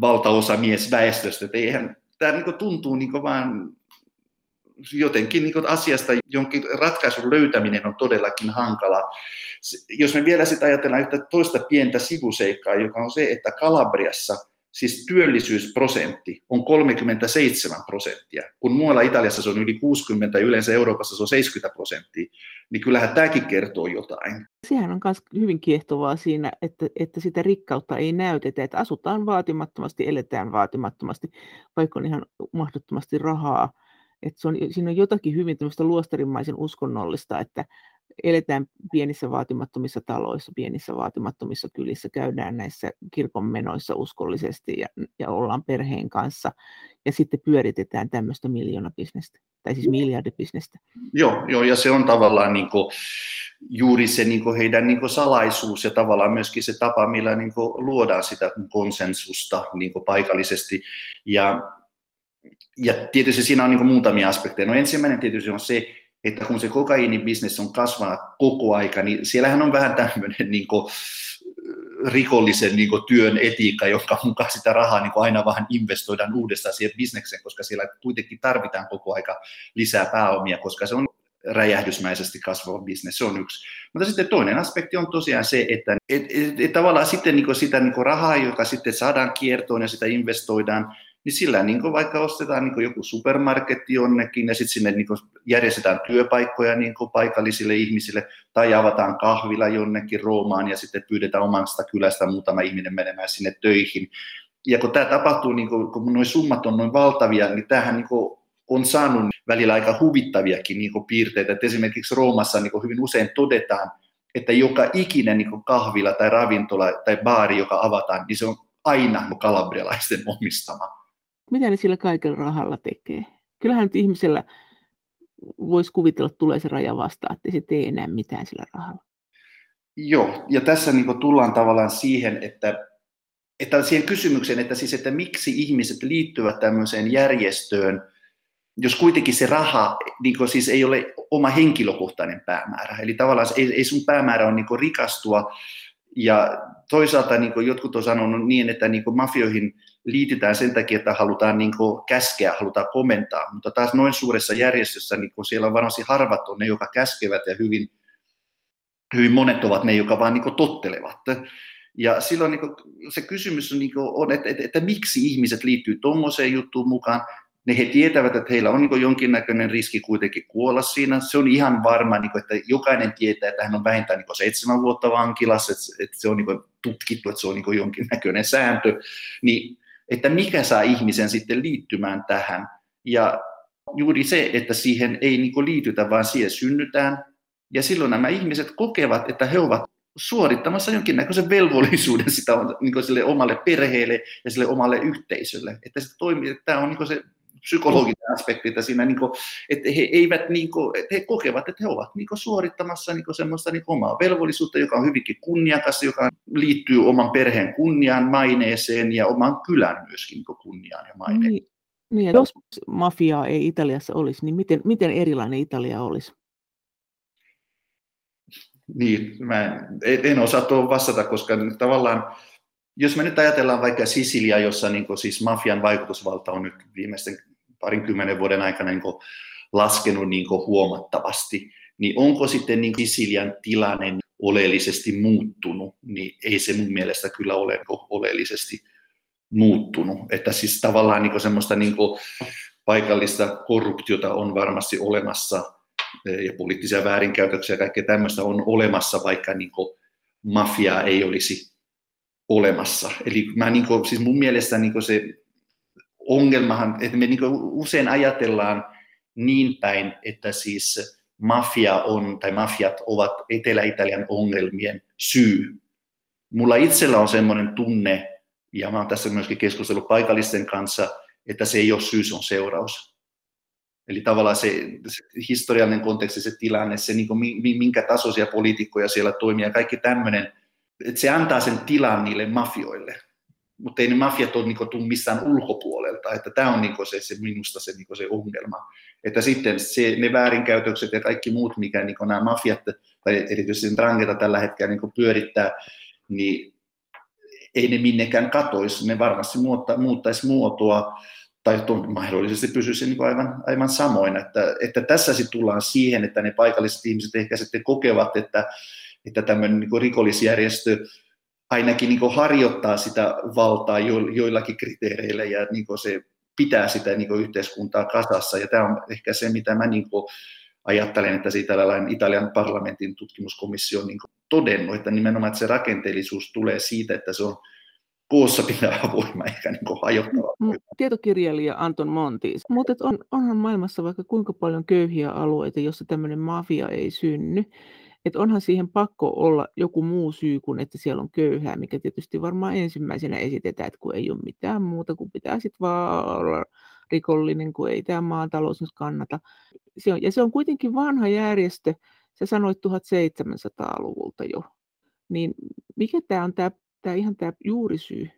valtaosa miesväestöstä, että eihän tämä niin tuntuu niin vaan jotenkin niin asiasta jonkin ratkaisun löytäminen on todellakin hankala. Jos me vielä sitä ajatellaan yhtä toista pientä sivuseikkaa, joka on se, että Kalabriassa – siis työllisyysprosentti on 37 prosenttia, kun muualla Italiassa se on yli 60 ja yleensä Euroopassa se on 70 prosenttia, niin kyllähän tämäkin kertoo jotain.
Sehän on myös hyvin kiehtovaa siinä, että, että sitä rikkautta ei näytetä, että asutaan vaatimattomasti, eletään vaatimattomasti, vaikka on ihan mahdottomasti rahaa. Että se on, siinä on jotakin hyvin luostarimaisen uskonnollista, että eletään pienissä vaatimattomissa taloissa, pienissä vaatimattomissa kylissä, käydään näissä kirkon menoissa uskollisesti ja, ja ollaan perheen kanssa ja sitten pyöritetään tämmöistä miljoonabisnestä, tai siis miljardibisnestä.
Joo, joo ja se on tavallaan niin kuin, juuri se niin kuin heidän niin kuin salaisuus ja tavallaan myöskin se tapa, millä niin kuin, luodaan sitä konsensusta niin kuin paikallisesti. Ja, ja tietysti siinä on niin muutamia aspekteja. No ensimmäinen tietysti on se, että kun se kokaiinibisnes on kasvanut koko aika, niin siellähän on vähän tämmöinen niin kuin, rikollisen niin kuin, työn etiikka, jonka mukaan sitä rahaa niin kuin, aina vähän investoidaan uudestaan siihen bisnekseen, koska siellä kuitenkin tarvitaan koko aika lisää pääomia, koska se on räjähdysmäisesti kasvava bisnes, se on yksi. Mutta sitten toinen aspekti on tosiaan se, että et, et, et tavallaan sitten niin sitä niin rahaa, joka sitten saadaan kiertoon ja sitä investoidaan, niin sillä niin kuin vaikka ostetaan niin kuin joku supermarketti jonnekin ja sitten sinne niin kuin järjestetään työpaikkoja niin kuin paikallisille ihmisille tai avataan kahvila jonnekin Roomaan ja sitten pyydetään omasta kylästä muutama ihminen menemään sinne töihin. Ja kun tämä tapahtuu, niin kuin, kun nuo summat on noin valtavia, niin tämähän niin kuin on saanut välillä aika huvittaviakin niin kuin piirteitä. Et esimerkiksi Roomassa niin kuin hyvin usein todetaan, että joka ikinen niin kahvila tai ravintola tai baari, joka avataan, niin se on aina kalabrialaisten omistama
mitä ne sillä kaikella rahalla tekee? Kyllähän nyt ihmisellä voisi kuvitella, että tulee se raja vastaan, että se tee enää mitään sillä rahalla.
Joo, ja tässä niin tullaan tavallaan siihen, että, että siihen kysymykseen, että, siis, että miksi ihmiset liittyvät tämmöiseen järjestöön, jos kuitenkin se raha niin siis ei ole oma henkilökohtainen päämäärä. Eli tavallaan ei, ei sun päämäärä ole niin rikastua, ja toisaalta niin jotkut on sanonut niin, että niin mafioihin liitytään sen takia, että halutaan niin kuin käskeä, halutaan komentaa, mutta taas noin suuressa järjestössä niin kuin siellä on varmasti harvat on ne, jotka käskevät ja hyvin, hyvin monet ovat ne, jotka vaan niin kuin tottelevat. Ja silloin niin kuin, se kysymys on, niin kuin, on että, että, että, miksi ihmiset liittyy tuommoiseen juttuun mukaan, ne he tietävät, että heillä on niin jonkinnäköinen riski kuitenkin kuolla siinä. Se on ihan varma, niin kuin, että jokainen tietää, että hän on vähintään niin seitsemän vuotta vankilassa, että, että se on niin tutkittu, että se on niin jonkinnäköinen sääntö. Niin, että mikä saa ihmisen sitten liittymään tähän. Ja juuri se, että siihen ei niin liitytä, vaan siihen synnytään. Ja silloin nämä ihmiset kokevat, että he ovat suorittamassa jonkinnäköisen velvollisuuden sitä niin sille omalle perheelle ja sille omalle yhteisölle. Että se toimii, että tämä on niin se psykologinen aspekti, että, siinä, niin kuin, että he eivät, niin kuin, että he kokevat, että he ovat niin kuin, suorittamassa niin kuin, semmoista niin kuin, omaa velvollisuutta, joka on hyvinkin kunniakas, joka liittyy oman perheen kunniaan, maineeseen ja oman kylän myöskin niin kuin, kunniaan ja maineeseen. Niin,
niin, jos mafiaa ei Italiassa olisi, niin miten, miten erilainen Italia olisi?
Niin, mä en, en osaa tuohon vastata, koska tavallaan, jos me nyt ajatellaan vaikka Sisilia, jossa niin kuin, siis mafian vaikutusvalta on nyt viimeisten parinkymmenen vuoden aikana niin kuin, laskenut niin kuin, huomattavasti, niin onko sitten niin Sisilian tilanne oleellisesti muuttunut, niin ei se mun mielestä kyllä ole niin oleellisesti muuttunut. Että siis tavallaan niin semmoista niin paikallista korruptiota on varmasti olemassa, ja poliittisia väärinkäytöksiä ja kaikkea tämmöistä on olemassa, vaikka niin mafiaa ei olisi olemassa. Eli mä niin kuin, siis mun mielestä niin se ongelmahan, että me niin usein ajatellaan niin päin, että siis mafia on, tai mafiat ovat Etelä-Italian ongelmien syy. Mulla itsellä on semmoinen tunne, ja mä oon tässä myöskin keskustellut paikallisten kanssa, että se ei ole syy, se on seuraus. Eli tavallaan se, se historiallinen konteksti, se tilanne, se niin kuin, minkä tasoisia poliitikkoja siellä toimii ja kaikki tämmöinen, että se antaa sen tilan niille mafioille. Mutta ei ne mafiat ole niin tule missään ulkopuolelta. Että tämä on niin se, se, minusta se, niin se ongelma. Että sitten se, ne väärinkäytökset ja kaikki muut, mikä niin nämä mafiat, tai erityisesti Drangeta tällä hetkellä niin pyörittää, niin ei ne minnekään katoisi. Ne varmasti muuttaisi muotoa tai mahdollisesti pysyisi niin aivan, aivan samoin. Että, että tässä sitten tullaan siihen, että ne paikalliset ihmiset ehkä sitten kokevat, että, että tämmöinen niin rikollisjärjestö ainakin niin harjoittaa sitä valtaa jo, joillakin kriteereillä ja niin se pitää sitä niin yhteiskuntaa kasassa. Ja tämä on ehkä se, mitä mä niin ajattelen, että siitä Italian parlamentin tutkimuskomissio on niin todennut, että nimenomaan että se rakenteellisuus tulee siitä, että se on koossa pitää voima eikä niin hajottava voima.
Tietokirjailija Anton Monti, mutta on, onhan maailmassa vaikka kuinka paljon köyhiä alueita, jossa tämmöinen mafia ei synny. Että onhan siihen pakko olla joku muu syy kuin, että siellä on köyhää, mikä tietysti varmaan ensimmäisenä esitetään, että kun ei ole mitään muuta, kun pitää sitten vaan olla rikollinen, kun ei tämä maatalous nyt kannata. Se on, ja se on kuitenkin vanha järjestö, sä sanoit 1700-luvulta jo. Niin mikä tämä on tämä tämä ihan tämä juurisyy?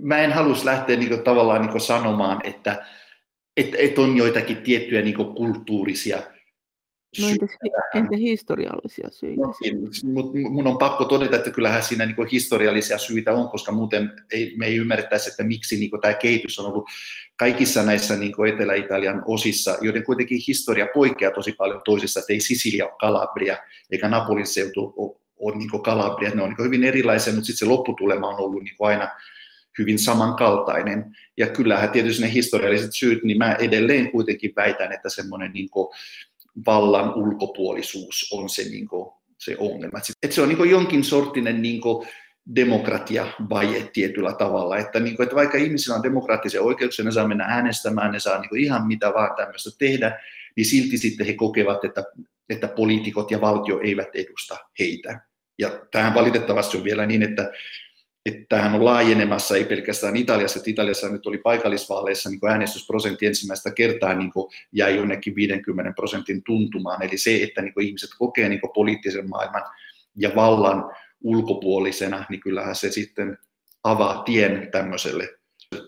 Mä en halus lähteä niin kuin, tavallaan niin kuin sanomaan, että, että, että on joitakin tiettyjä niin kuin, kulttuurisia
No entä, entä historiallisia syitä? No,
mutta mun on pakko todeta, että kyllähän siinä niin historiallisia syitä on, koska muuten ei, me ei ymmärrettäisi, että miksi niin tämä kehitys on ollut kaikissa näissä niin Etelä-Italian osissa, joiden kuitenkin historia poikkeaa tosi paljon toisista, että ei Sisilia ole Calabria, eikä Napolin seutu ole on niin Kalabria, ne on niin hyvin erilaisia, mutta sitten se lopputulema on ollut niin aina hyvin samankaltainen. Ja kyllähän tietysti ne historialliset syyt, niin mä edelleen kuitenkin väitän, että semmoinen niin vallan ulkopuolisuus on se, niin kuin, se ongelma. Että se on niin jonkin sortinen niin demokratia-vaje tietyllä tavalla, että, niin kuin, että vaikka ihmisillä on demokraattisia oikeuksia, ne saa mennä äänestämään, ne saa niin kuin, ihan mitä vaan tämmöistä tehdä, niin silti sitten he kokevat, että, että poliitikot ja valtio eivät edusta heitä. Ja tähän valitettavasti on vielä niin, että, että tähän on laajenemassa, ei pelkästään Italiassa, että Italiassa nyt oli paikallisvaaleissa niin äänestysprosentti ensimmäistä kertaa niin jäi jonnekin 50 prosentin tuntumaan. Eli se, että niin ihmiset kokee niin poliittisen maailman ja vallan ulkopuolisena, niin kyllähän se sitten avaa tien tämmöiselle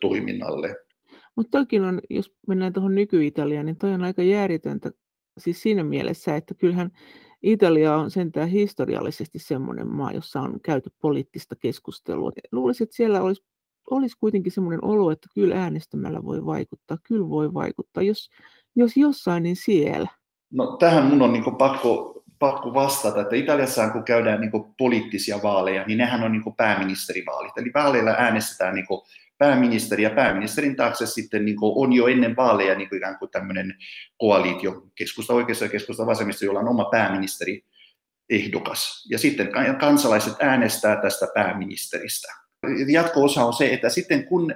toiminnalle.
Mutta toikin on, jos mennään tuohon nyky-Italiaan, niin toi on aika järjetöntä siis siinä mielessä, että kyllähän Italia on sentään historiallisesti semmoinen maa, jossa on käyty poliittista keskustelua. Luulisin, että siellä olisi, olisi kuitenkin semmoinen olo, että kyllä äänestämällä voi vaikuttaa, kyllä voi vaikuttaa. Jos, jos jossain, niin siellä.
No tähän mun on niin pakko, pakko vastata, että Italiassa kun käydään niin poliittisia vaaleja, niin nehän on niin pääministerivaalit. Eli vaaleilla äänestetään niin pääministeri ja pääministerin taakse sitten niin kuin on jo ennen vaaleja niin kuin ikään kuin tämmöinen koalitio, keskusta oikeassa ja keskusta vasemmista, jolla on oma pääministeri ehdokas. Ja sitten kansalaiset äänestää tästä pääministeristä. Jatko-osa on se, että sitten kun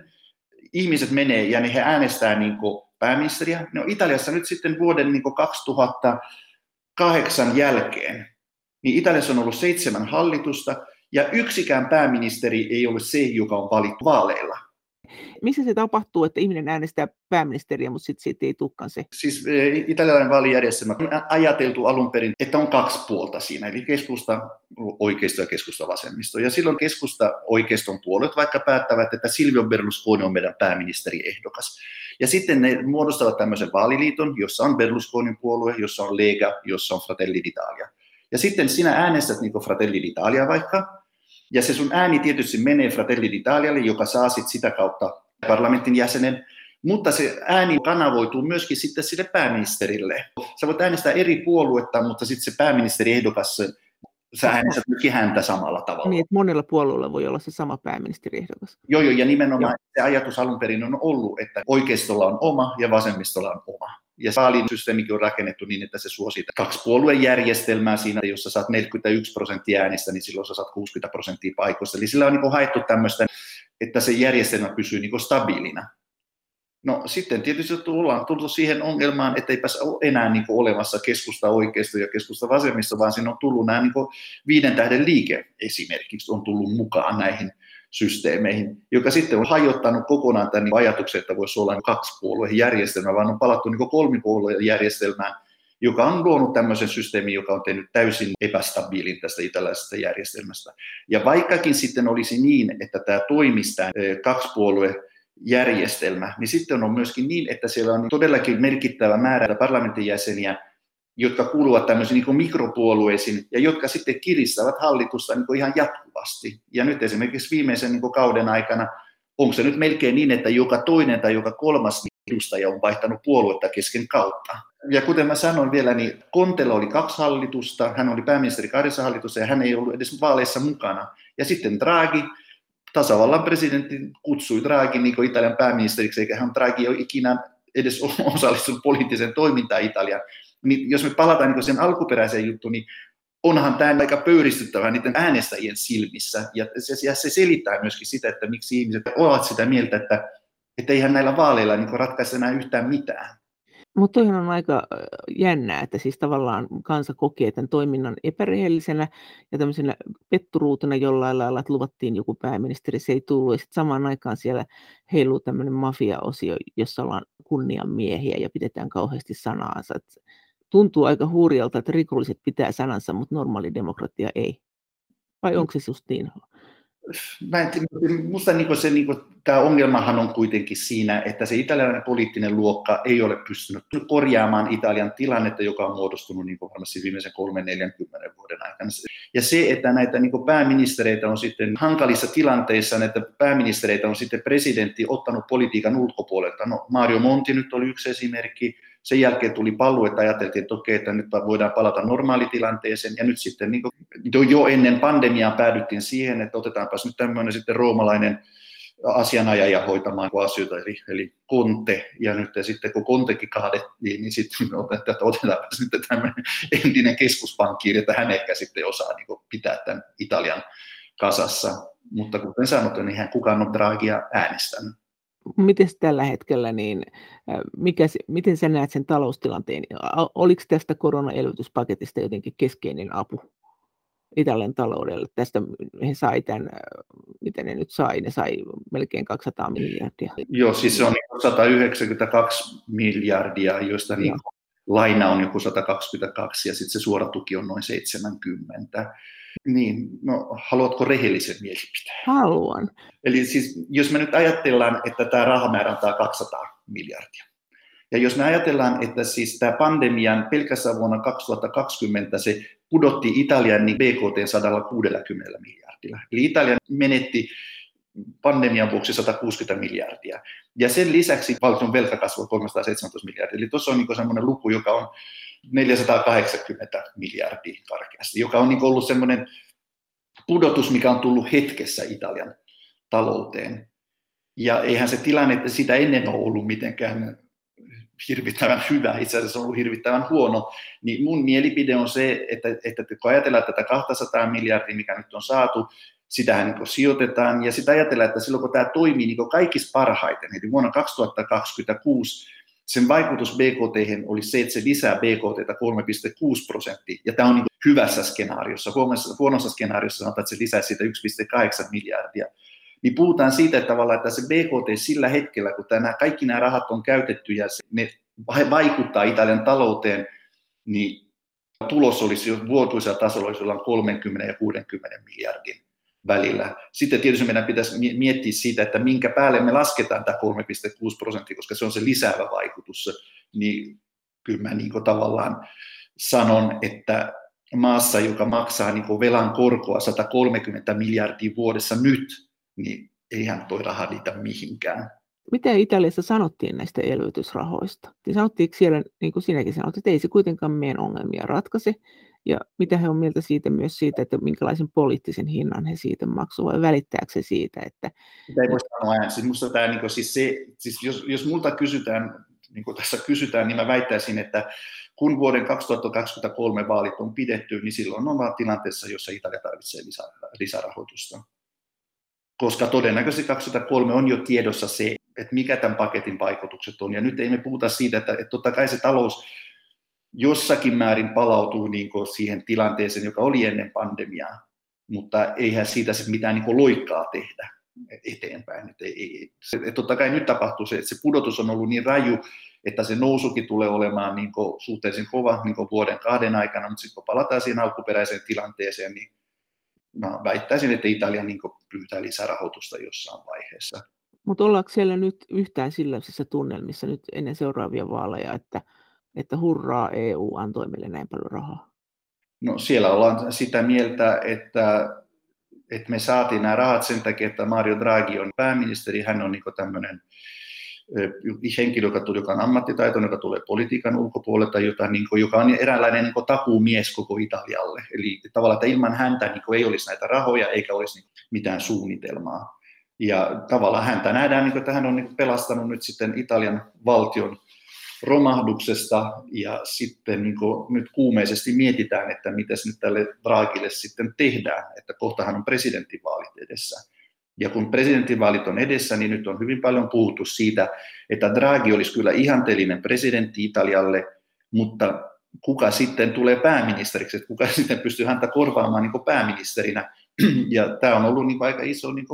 ihmiset menee ja he äänestää niin kuin pääministeriä, no Italiassa nyt sitten vuoden niin kuin 2008 jälkeen, niin Italiassa on ollut seitsemän hallitusta, ja yksikään pääministeri ei ole se, joka on valittu vaaleilla.
Missä se tapahtuu, että ihminen äänestää pääministeriä, mutta sitten siitä ei tulekaan se?
Siis e, italialainen vaalijärjestelmä on ajateltu alun perin, että on kaksi puolta siinä, eli keskusta oikeisto ja keskusta vasemmisto. Ja silloin keskusta oikeiston puolet vaikka päättävät, että Silvio Berlusconi on meidän pääministeriehdokas. Ja sitten ne muodostavat tämmöisen vaaliliiton, jossa on Berlusconin puolue, jossa on Lega, jossa on Fratelli d'Italia. Ja sitten sinä äänestät niin Fratelli d'Italia vaikka, ja se sun ääni tietysti menee Fratelli d'Italialle, joka saa sit sitä kautta parlamentin jäsenen, mutta se ääni kanavoituu myöskin sitten sille pääministerille. Sä voit äänestää eri puoluetta, mutta sitten se pääministeriehdokas, sä äänestät myöskin häntä samalla tavalla.
Niin, että monella puolueella voi olla se sama pääministeriehdokas.
Joo, joo, ja nimenomaan joo. se ajatus alun perin on ollut, että oikeistolla on oma ja vasemmistolla on oma. Ja vaalisysteemikin on rakennettu niin, että se suosii kaksi puoluejärjestelmää siinä, jossa saat 41 prosenttia äänistä, niin silloin sä saat 60 prosenttia paikoista. Eli sillä on niin haettu tämmöistä, että se järjestelmä pysyy niin stabiilina. No sitten tietysti tullaan tultu siihen ongelmaan, että eipä ole enää niin olemassa keskusta oikeisto ja keskusta vasemmista, vaan siinä on tullut nämä niin viiden tähden liike esimerkiksi on tullut mukaan näihin systeemeihin, joka sitten on hajottanut kokonaan tämän ajatuksen, että voisi olla kaksi puolueen järjestelmä, vaan on palattu niin kolmipuolueen järjestelmään, joka on luonut tämmöisen systeemin, joka on tehnyt täysin epästabiilin tästä italaisesta järjestelmästä. Ja vaikkakin sitten olisi niin, että tämä toimisi tämä kaksipuolue järjestelmä, niin sitten on myöskin niin, että siellä on todellakin merkittävä määrä parlamentin jäseniä, jotka kuuluvat tämmöisiin niin mikropuolueisiin ja jotka sitten kiristävät hallitusta niin ihan jatkuvasti. Ja nyt esimerkiksi viimeisen niin kauden aikana, onko se nyt melkein niin, että joka toinen tai joka kolmas edustaja on vaihtanut puoluetta kesken kautta. Ja kuten mä sanoin vielä, niin Kontela oli kaksi hallitusta, hän oli pääministeri kahdessa hallitussa ja hän ei ollut edes vaaleissa mukana. Ja sitten Draghi, tasavallan presidentti kutsui Draghi niin Italian pääministeriksi, eikä hän Draghi ole ikinä edes osallistunut poliittiseen toimintaan Italian niin jos me palataan niin sen alkuperäiseen juttuun, niin onhan tämä aika pöyristyttävää niiden äänestäjien silmissä. Ja se, ja se selittää myöskin sitä, että miksi ihmiset ovat sitä mieltä, että, että eihän näillä vaaleilla niin ratkaista enää yhtään mitään.
Mutta toihan on aika jännää, että siis tavallaan kansa kokee tämän toiminnan epärehellisenä ja tämmöisenä petturuutena jollain lailla, että luvattiin joku pääministeri, se ei tullut. Ja sitten samaan aikaan siellä heiluu tämmöinen mafia-osio, jossa ollaan kunnianmiehiä ja pidetään kauheasti sanaansa. Et tuntuu aika hurjalta, että rikolliset pitää sanansa, mutta normaali demokratia ei. Vai onko se just niin?
Mä en, musta niin se, niin tämä ongelmahan on kuitenkin siinä, että se italialainen poliittinen luokka ei ole pystynyt korjaamaan Italian tilannetta, joka on muodostunut niin varmasti viimeisen 3-40 vuoden aikana. Ja se, että näitä niin pääministereitä on sitten hankalissa tilanteissa, että pääministereitä on sitten presidentti ottanut politiikan ulkopuolelta. No, Mario Monti nyt oli yksi esimerkki, sen jälkeen tuli pallu, että ajateltiin, että okei, että nyt voidaan palata normaalitilanteeseen. Ja nyt sitten niin kuin, jo ennen pandemiaa päädyttiin siihen, että otetaanpas nyt tämmöinen sitten roomalainen asianajaja hoitamaan asioita, eli, eli Konte, ja nyt ja sitten kun Kontekin kaadettiin, niin sitten otetaan, otetaan sitten tämmöinen entinen keskuspankkiiri, että hän ehkä sitten osaa niin pitää tämän Italian kasassa. Mutta kuten sanottu, niin hän kukaan on Draghia äänestänyt.
Miten tällä hetkellä, niin mikä, miten sä näet sen taloustilanteen? Oliko tästä koronaelvytyspaketista jotenkin keskeinen apu Italian taloudelle? Tästä he sai tämän, miten ne nyt sai, ne sai melkein 200 miljardia.
Joo, siis se on 192 niinku miljardia, joista niin laina on joku 122 ja sitten se suora tuki on noin 70. Niin, no haluatko rehellisen mielipiteen?
Haluan.
Eli siis jos me nyt ajatellaan, että tämä rahamäärä on tämä 200 miljardia, ja jos me ajatellaan, että siis tämä pandemian pelkästään vuonna 2020 se pudotti Italian niin BKT 160 miljardilla. Eli Italia menetti pandemian vuoksi 160 miljardia. Ja sen lisäksi valtion velka kasvoi 317 miljardia. Eli tuossa on niin sellainen luku, joka on 480 miljardia karkeasti, joka on niin ollut semmoinen pudotus, mikä on tullut hetkessä Italian talouteen. Ja eihän se tilanne sitä ennen ole ollut mitenkään hirvittävän hyvä, itse asiassa on ollut hirvittävän huono, niin mun mielipide on se, että, että kun ajatellaan tätä 200 miljardia, mikä nyt on saatu, sitähän niin sijoitetaan, ja sitä ajatellaan, että silloin kun tämä toimii niin kaikista parhaiten, eli vuonna 2026 sen vaikutus BKT oli se, että se lisää BKT 3,6 prosenttia, ja tämä on niin hyvässä skenaariossa. Huonossa skenaariossa sanotaan, että se lisää siitä 1,8 miljardia. Niin puhutaan siitä, että tavallaan että se BKT sillä hetkellä, kun tämä, kaikki nämä rahat on käytetty ja se, ne vaikuttaa Italian talouteen, niin tulos olisi vuotuisella tasolla olisi 30 ja 60 miljardin välillä. Sitten tietysti meidän pitäisi miettiä siitä, että minkä päälle me lasketaan tämä 3,6 prosenttia, koska se on se lisäävä vaikutus. Niin kyllä mä niin tavallaan sanon, että maassa, joka maksaa niin velan korkoa 130 miljardia vuodessa nyt, niin eihän toi raha niitä mihinkään.
Mitä Italiassa sanottiin näistä elvytysrahoista? Niin sanottiinko siellä, niin kuin sinäkin sanoit, että ei se kuitenkaan meidän ongelmia ratkaise, ja mitä he on mieltä siitä myös siitä, että minkälaisen poliittisen hinnan he siitä maksuvat, vai välittääkö se siitä, että...
Sitä ei voi sanoa. Siis musta tämä, niin kuin, siis se, siis jos, jos multa kysytään, niin kuin tässä kysytään, niin mä väittäisin, että kun vuoden 2023 vaalit on pidetty, niin silloin ollaan tilanteessa, jossa Italia tarvitsee lisä, lisärahoitusta. Koska todennäköisesti 2003 on jo tiedossa se, että mikä tämän paketin vaikutukset on. Ja nyt ei me puhuta siitä, että, että totta kai se talous jossakin määrin palautuu niin siihen tilanteeseen, joka oli ennen pandemiaa, mutta eihän siitä se mitään niin loikkaa tehdä eteenpäin. Että ei. Se, että totta kai nyt tapahtuu se, että se pudotus on ollut niin raju, että se nousukin tulee olemaan niin suhteellisen kova niin vuoden kahden aikana, mutta sitten kun palataan siihen alkuperäiseen tilanteeseen, niin mä väittäisin, että Italia niin pyytää lisärahoitusta jossain vaiheessa.
Mutta ollaanko siellä nyt yhtään sellaisissa tunnelmissa nyt ennen seuraavia vaaleja, että, että hurraa EU antoi meille näin paljon rahaa?
No siellä ollaan sitä mieltä, että, että me saatiin nämä rahat sen takia, että Mario Draghi on pääministeri, hän on niin tämmöinen henkilö, joka, tuli, joka on ammattitaitoinen, joka tulee politiikan ulkopuolelta, jota, niin kuin, joka on eräänlainen niin kuin, takuumies koko Italialle. Eli tavallaan, että ilman häntä niin kuin, ei olisi näitä rahoja eikä olisi niin, mitään suunnitelmaa. Ja tavallaan häntä nähdään, niin kuin, että hän on niin pelastanut nyt sitten Italian valtion romahduksesta ja sitten niin kuin, nyt kuumeisesti mietitään, että mitä nyt tälle Draghille sitten tehdään, että kohtahan on presidentinvaalit edessä. Ja kun presidentinvaalit on edessä, niin nyt on hyvin paljon puhuttu siitä, että Draghi olisi kyllä ihanteellinen presidentti Italialle, mutta kuka sitten tulee pääministeriksi, että kuka sitten pystyy häntä korvaamaan niin pääministerinä. Ja tämä on ollut niin aika iso niin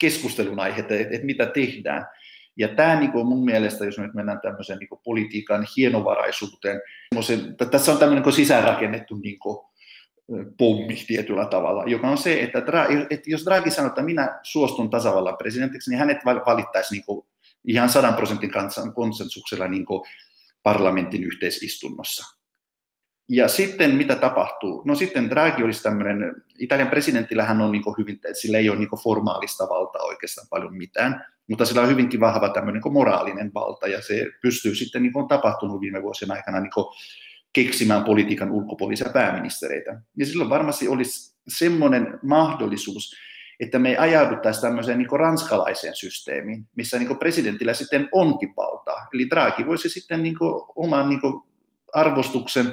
keskustelun aihe, että, että mitä tehdään. Ja tämä niin kuin mun mielestä, jos nyt mennään tämmöiseen niin politiikan hienovaraisuuteen, tässä on tämmöinen niin sisäänrakennettu niin kuin, pommi tietyllä tavalla, joka on se, että, että jos Draghi sanoo, että minä suostun tasavallan presidentiksi, niin hänet valittaisi niin kuin ihan sadan prosentin konsensuksella niin kuin parlamentin yhteisistunnossa. Ja sitten mitä tapahtuu? No sitten Draghi olisi tämmöinen, Italian presidentillä hän on niin hyvin, sillä ei ole niin formaalista valtaa oikeastaan paljon mitään, mutta sillä on hyvinkin vahva tämmöinen niin moraalinen valta ja se pystyy sitten, niin kuin on tapahtunut viime vuosien aikana, niin keksimään politiikan ulkopuolisia pääministereitä. Ja silloin varmasti olisi semmoinen mahdollisuus, että me ei ajauduttaisi tämmöiseen niin ranskalaiseen systeemiin, missä niin presidentillä sitten onkin valtaa. Eli Draghi voisi sitten niin oman niin arvostuksen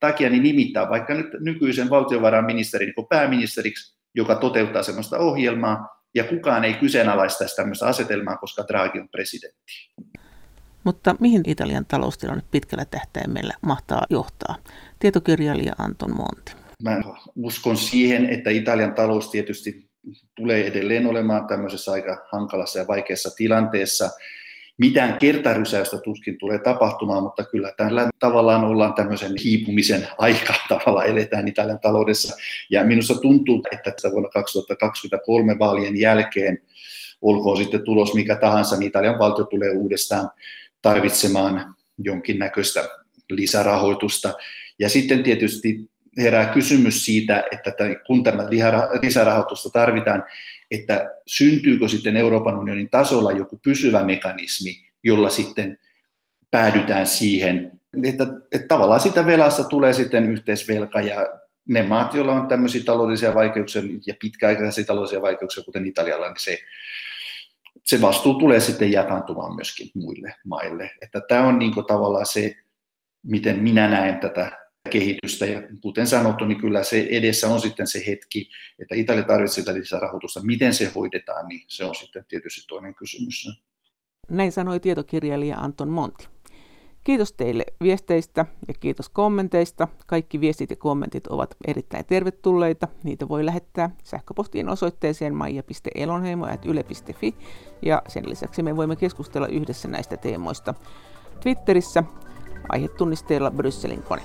takia niin nimittää vaikka nyt nykyisen valtiovarainministerin niin pääministeriksi, joka toteuttaa sellaista ohjelmaa, ja kukaan ei kyseenalaistaisi tämmöistä asetelmaa, koska Draghi on presidentti.
Mutta mihin Italian taloustilanne pitkällä tähtäimellä mahtaa johtaa? Tietokirjailija Anton Monti.
Mä uskon siihen, että Italian talous tietysti tulee edelleen olemaan tämmöisessä aika hankalassa ja vaikeassa tilanteessa. Mitään kertarysäystä tuskin tulee tapahtumaan, mutta kyllä tällä tavallaan ollaan tämmöisen hiipumisen aika tavalla eletään Italian taloudessa. Ja minusta tuntuu, että vuonna 2023 vaalien jälkeen olkoon sitten tulos mikä tahansa, niin Italian valtio tulee uudestaan tarvitsemaan jonkinnäköistä lisärahoitusta. Ja sitten tietysti herää kysymys siitä, että kun tämä lisärahoitusta tarvitaan, että syntyykö sitten Euroopan unionin tasolla joku pysyvä mekanismi, jolla sitten päädytään siihen, että, että tavallaan sitä velasta tulee sitten yhteisvelka ja ne maat, joilla on tämmöisiä taloudellisia vaikeuksia ja pitkäaikaisia taloudellisia vaikeuksia, kuten Italialla, niin se se vastuu tulee sitten jakaantumaan myöskin muille maille. Että tämä on niin tavallaan se, miten minä näen tätä kehitystä. Ja kuten sanottu, niin kyllä se edessä on sitten se hetki, että Italia tarvitsee lisää rahoitusta. Miten se hoidetaan, niin se on sitten tietysti toinen kysymys.
Näin sanoi tietokirjailija Anton Monti. Kiitos teille viesteistä ja kiitos kommenteista. Kaikki viestit ja kommentit ovat erittäin tervetulleita. Niitä voi lähettää sähköpostiin osoitteeseen maija.elonheimo.yle.fi ja sen lisäksi me voimme keskustella yhdessä näistä teemoista Twitterissä aihetunnisteella Brysselin kone.